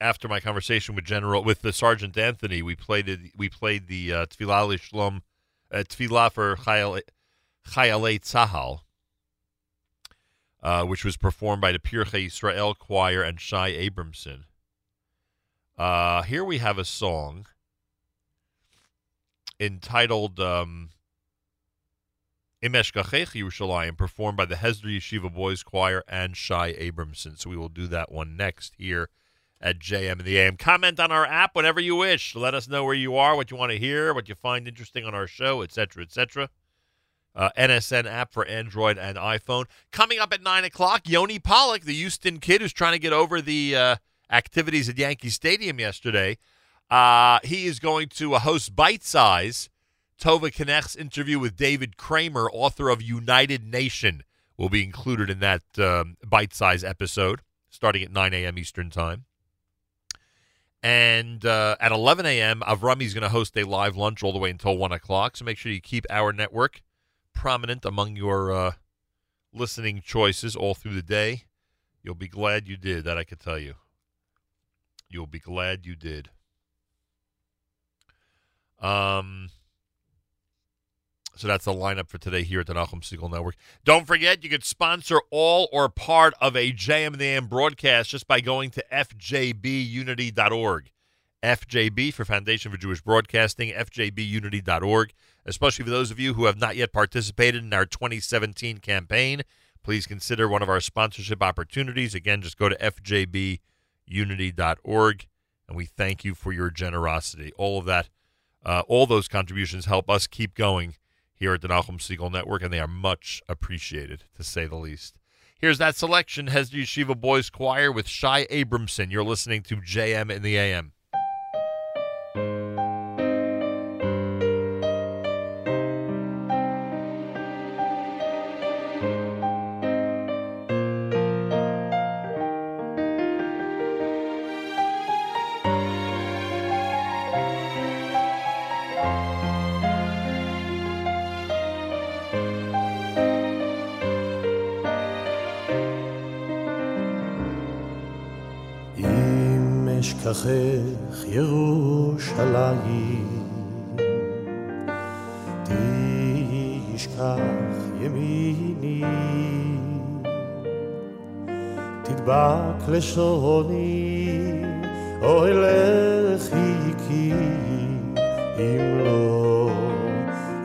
after my conversation with General with the Sergeant Anthony. We played it. We played the uh, Tfilah Lishlom, uh, Tfilah for Tzahal, uh, which was performed by the Pirchei Israel Choir and Shai Abramson. Uh, here we have a song entitled um, Im Eshkachech Yerushalayim, performed by the Hesder Yeshiva Boys Choir and Shai Abramson. So we will do that one next here at JM and the AM. Comment on our app whenever you wish. Let us know where you are, what you want to hear, what you find interesting on our show, etc., etc. Uh, NSN app for Android and iPhone. Coming up at 9 o'clock, Yoni Pollock, the Houston kid who's trying to get over the uh, activities at Yankee Stadium yesterday. Uh, he is going to uh, host Bite Size, Tova Kinech's interview with David Kramer, author of United Nation, will be included in that um, Bite Size episode starting at 9 a.m. Eastern Time. And uh, at 11 a.m., Avrami is going to host a live lunch all the way until 1 o'clock. So make sure you keep our network prominent among your uh, listening choices all through the day. You'll be glad you did, that I can tell you. You'll be glad you did. Um, so that's the lineup for today here at the Nachum Segal Network. Don't forget, you can sponsor all or part of a JM the AM broadcast just by going to fjbunity.org. FJB for Foundation for Jewish Broadcasting, fjbunity.org. Especially for those of you who have not yet participated in our 2017 campaign, please consider one of our sponsorship opportunities. Again, just go to fjbunity.org, and we thank you for your generosity. All of that, uh, all those contributions help us keep going here at the Nachum Segal Network, and they are much appreciated, to say the least. Here's that selection, Hesder Yeshiva Boys Choir with Shai Abramson. You're listening to JM in the AM. תשכח ירושלים תשכח ימיני תדבק לשוני אוי אלך יקי אם לא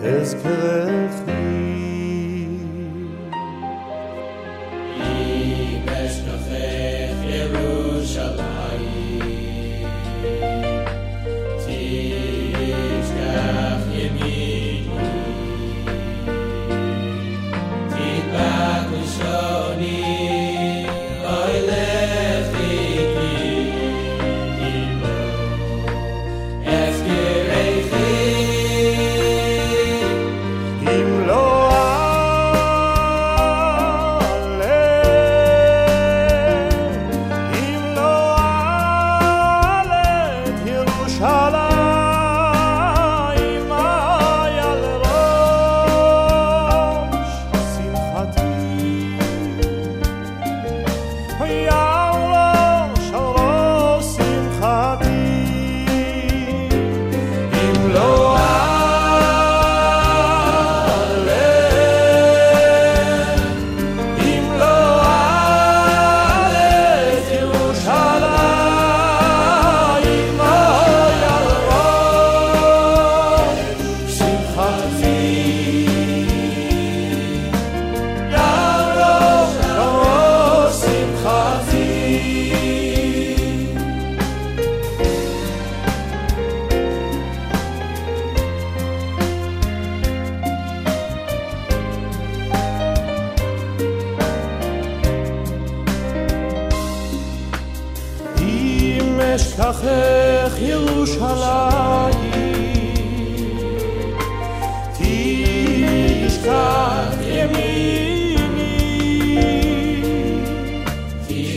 אזכרך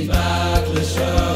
back the show.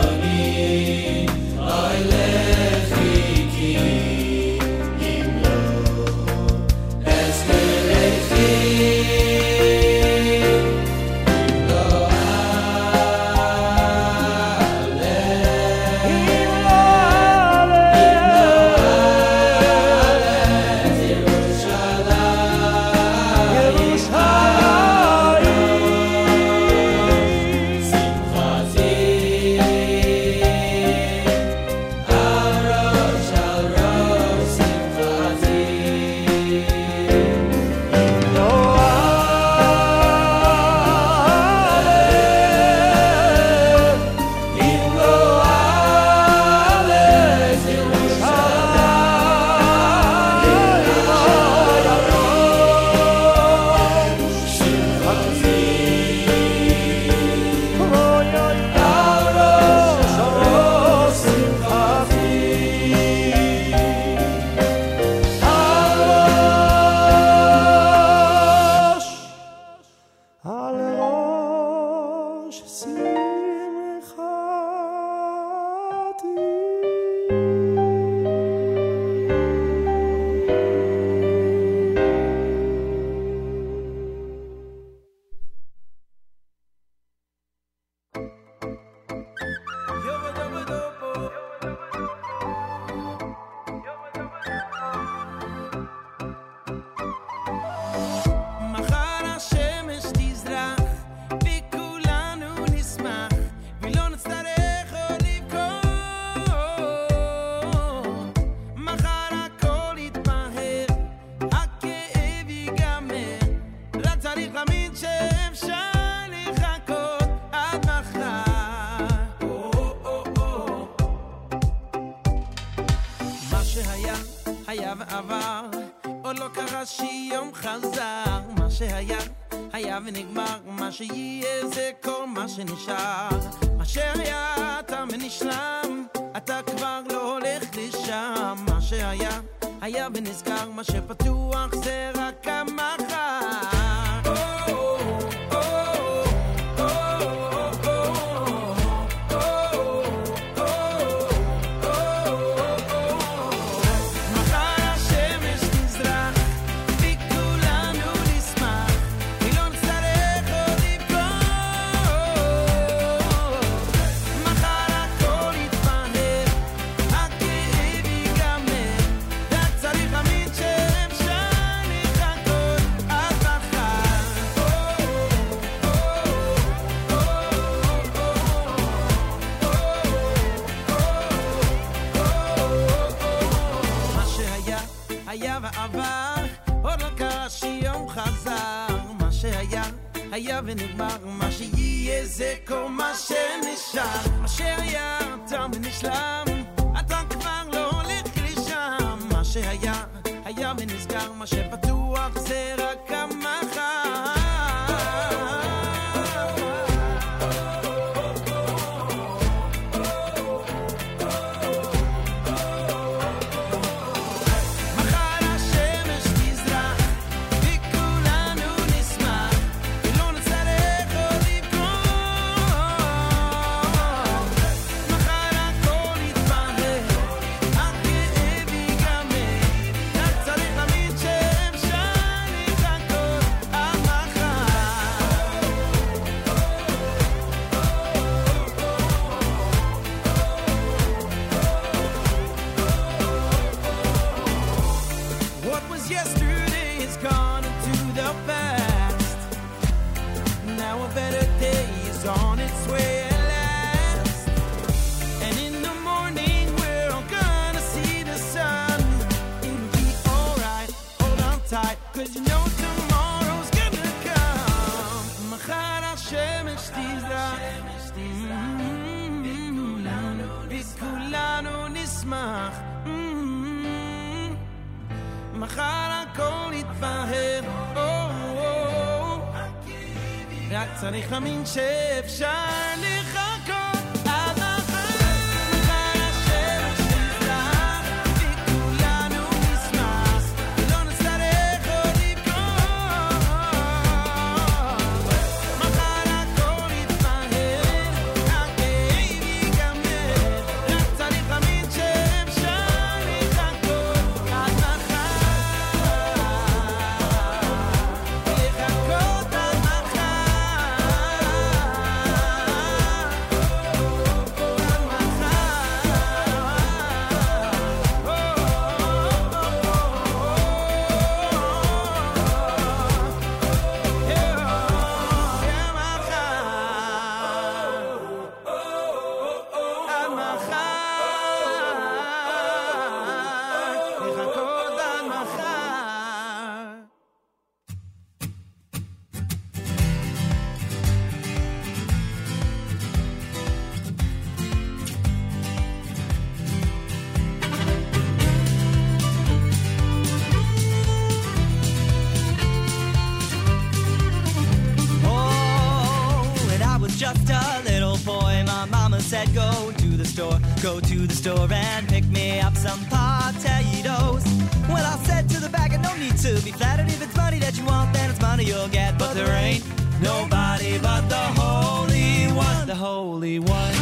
store, go to the store and pick me up some potatoes. Well, I said to the bagger, no need to be flattered. If it's money that you want, then it's money you'll get. But there ain't nobody but the Holy One, the Holy One.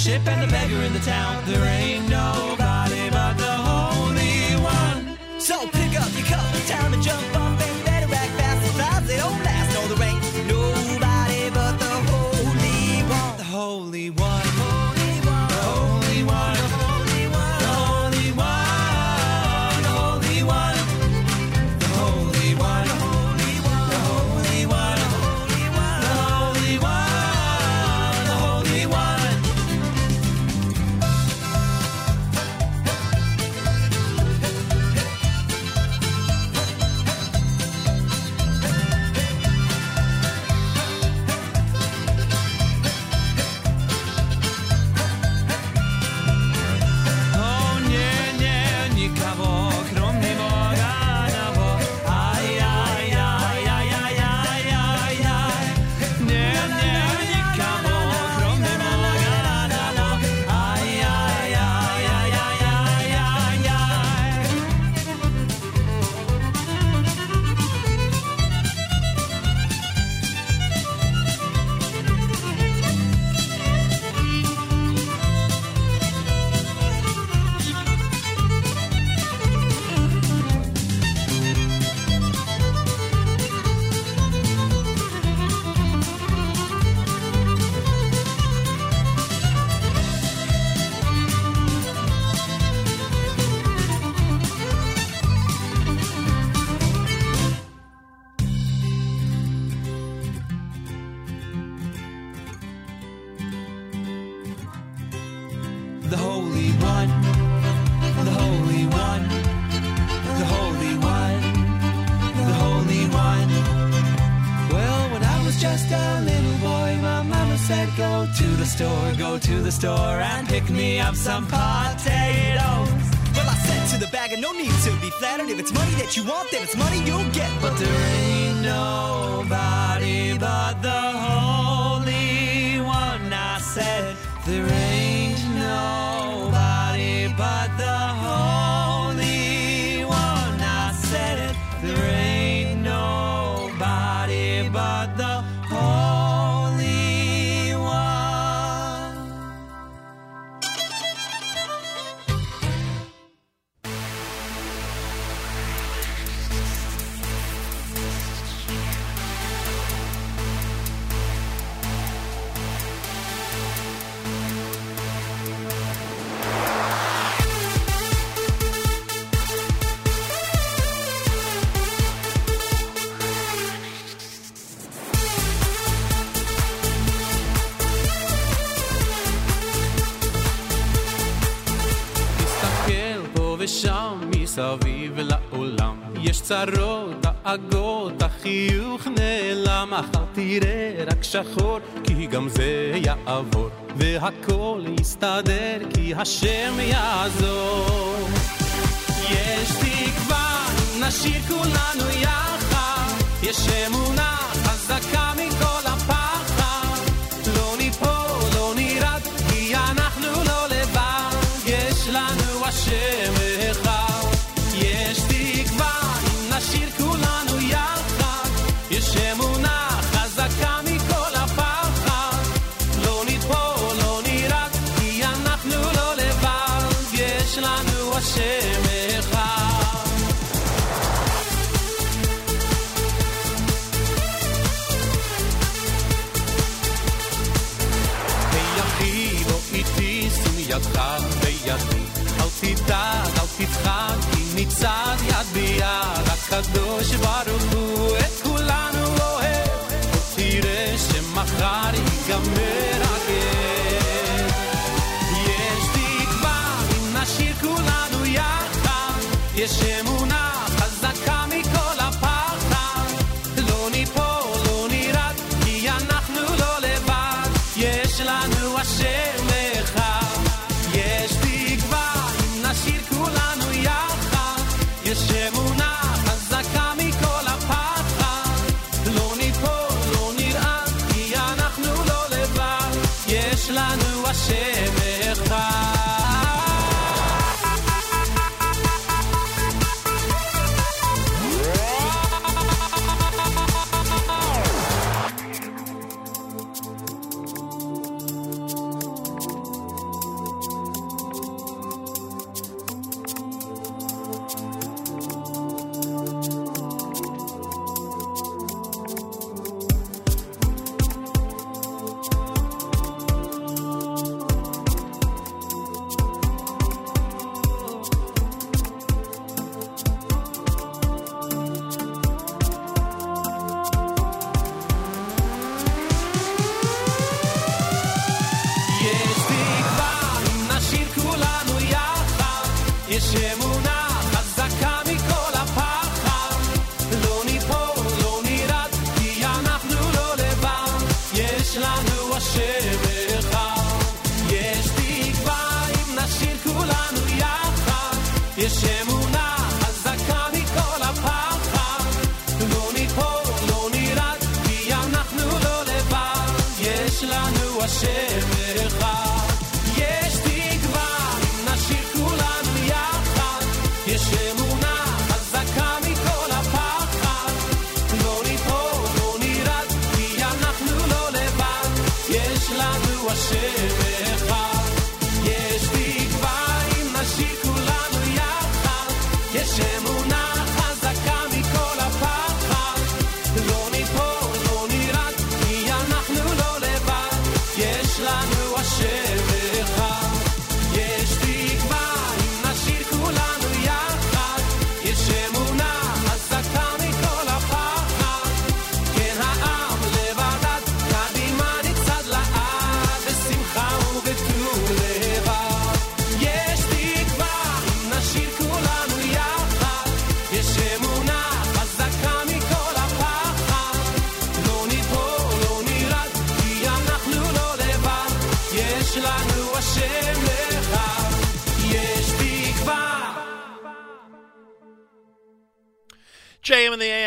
ship and the beggar in the town. There ain't no it's shit.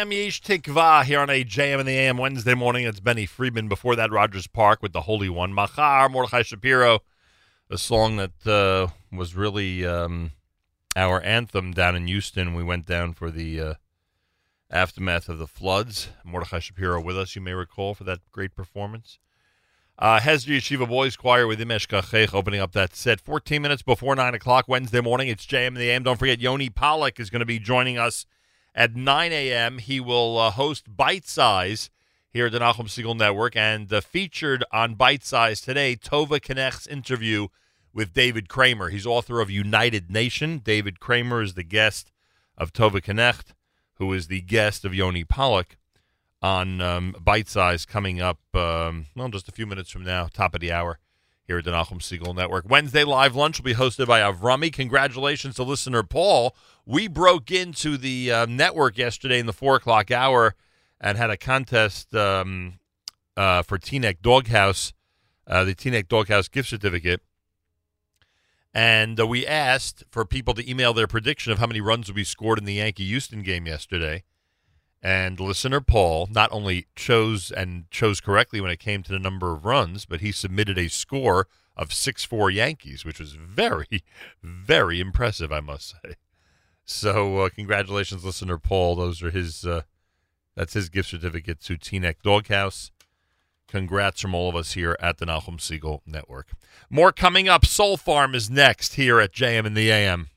AM Yesh Tikva here on a JM and the AM Wednesday morning. It's Benny Friedman. Before that, Rogers Park with the Holy One. Machar, Mordechai Shapiro, a song that uh, was really um, our anthem down in Houston. We went down for the uh, aftermath of the floods. Mordechai Shapiro with us, you may recall, for that great performance. Uh, Hesder Yeshiva Boys Choir with Im Eshkachech opening up that set. 14 minutes before 9 o'clock Wednesday morning. It's JM and the AM. Don't forget, Yoni Pollock is going to be joining us at 9 a.m. He will uh, host Bite Size here at the Nachum Segal Network. And uh, featured on Bite Size today, Tova Knecht's interview with David Kramer. He's author of United Nation. David Kramer is the guest of Tova Knecht, who is the guest of Yoni Pollock on um, Bite Size coming up, um, well, just a few minutes from now, top of the hour here at the Nachum Segal Network. Wednesday Live Lunch will be hosted by Avrami. Congratulations to listener Paul. We broke into the uh, network yesterday in the 4 o'clock hour and had a contest um, uh, for Teaneck Doghouse, uh, the Teaneck Doghouse gift certificate. And uh, we asked for people to email their prediction of how many runs would be scored in the Yankee Houston game yesterday. And listener Paul not only chose and chose correctly when it came to the number of runs, but he submitted a score of 6 4 Yankees, which was very, <laughs> very impressive, I must say. So, uh, congratulations, listener Paul. Those are his, uh, that's his gift certificate to Teaneck Doghouse. Congrats from all of us here at the Nachum Segal Network. More coming up. Soul Farm is next here at JM in the AM.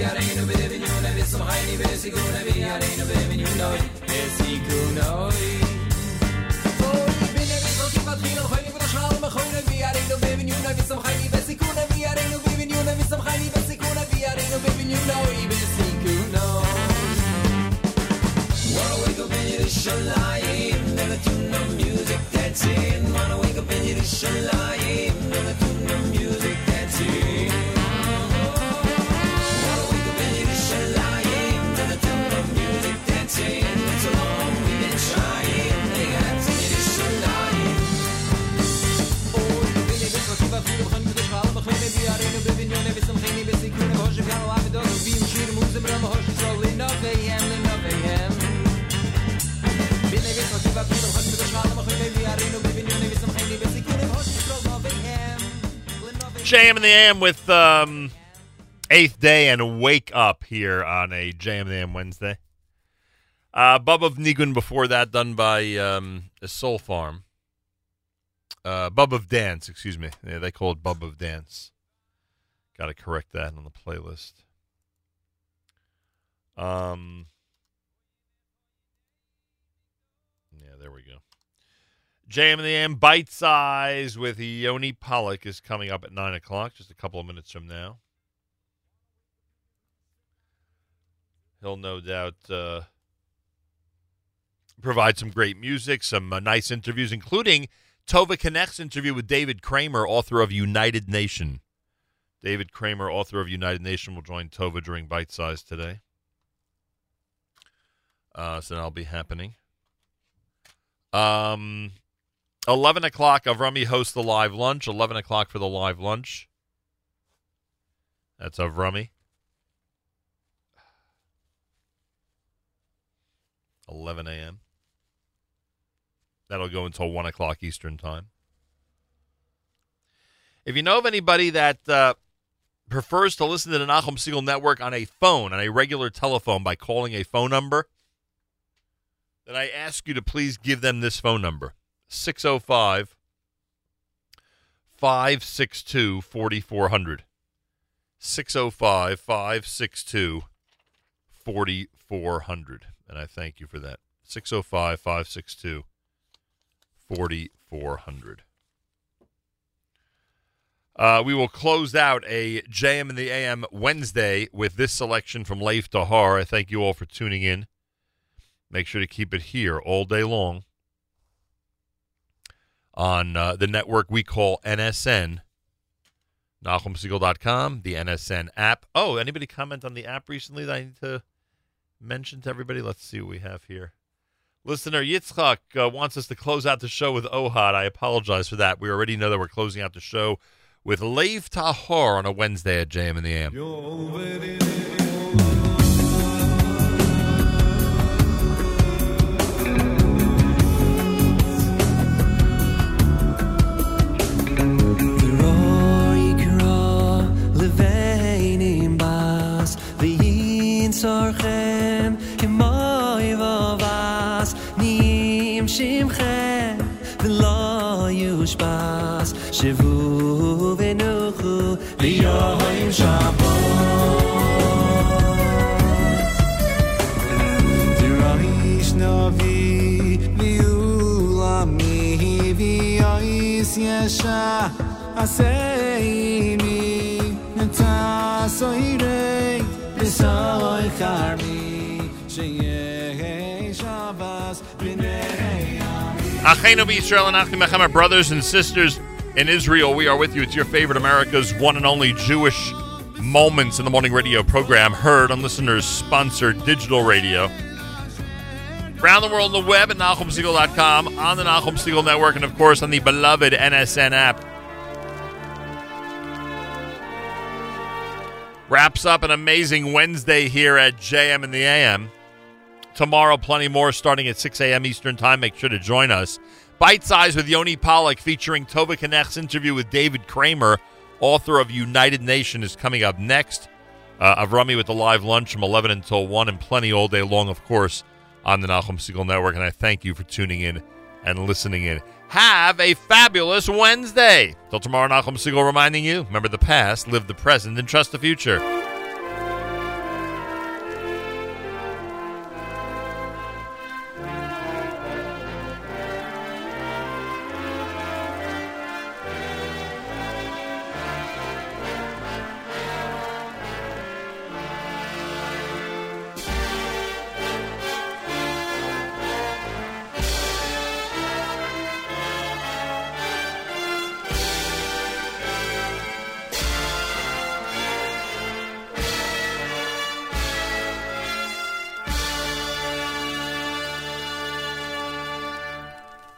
Ve'areinu be'vinyuna v'samchayni v'sikuna, ve'areinu be'vinyuna, oy, v'sikuna, oy. Wanna wake up in the tune of music dancing. Wanna wake up in Yerushalayim, to the tune JM in the AM with um, Eighth Day and Wake Up here on a JM in the AM Wednesday. Uh, Bub of Nigun before that, done by um, Soul Farm. Uh, Bub of Dance, excuse me. Yeah, they call it Bub of Dance. Got to correct that on the playlist. Um, JM in the AM Bite Size with Yoni Pollock is coming up at 9 o'clock, just a couple of minutes from now. He'll no doubt uh, provide some great music, some uh, nice interviews, including Tova Connect's interview with David Kramer, author of United Nation. David Kramer, author of United Nation, will join Tova during Bite Size today. Uh, so that'll be happening. Um, 11 o'clock, Avrami hosts the live lunch. 11 o'clock for the live lunch. That's Rummy. 11 a.m. That'll go until 1 o'clock Eastern Time. If you know of anybody that uh, prefers to listen to the Nachum Segal Network on a phone, on a regular telephone, by calling a phone number, then I ask you to please give them this phone number 605 562 4400. 605 562 4400. And I thank you for that. 605 562 4400. Uh, we will close out a JM in the AM Wednesday with this selection from Lev Tahor. I thank you all for tuning in. Make sure to keep it here all day long on uh, the network we call NSN, NachumSegal.com, the NSN app. Oh, anybody comment on the app recently that I need to mention to everybody? Let's see what we have here. Listener Yitzchak uh, wants us to close out the show with Ohad. I apologize for that. We already know that we're closing out the show with Lev Tahor on a Wednesday at JM in the AM. Yushbas Shivu v'nuchu v'yohim Tiramish Navi Viulami Viois Yesha Aseimi Nata Soirei Bisoi Karmi Sheyeh Shabbos B'nei Achenu Israel and Achim Echem, our brothers and sisters in Israel. We are with you. It's your favorite America's one and only Jewish Moments in the Morning radio program, heard on listeners sponsored digital radio. Around the world on the web at NachumSegal.com, on the Nachum Segal Network, and of course on the beloved NSN app. Wraps up an amazing Wednesday here at JM in the AM. Tomorrow, plenty more starting at 6 a.m. Eastern Time. Make sure to join us. Bite Size with Yoni Pollock featuring Tova Kanech's interview with David Kramer, author of United Nation, is coming up next. Uh, Avrami with the live lunch from 11 until 1 and plenty all day long, of course, on the Nachum Segal Network. And I thank you for tuning in and listening in. Have a fabulous Wednesday. Till tomorrow, Nachum Segal reminding you remember the past, live the present, and trust the future.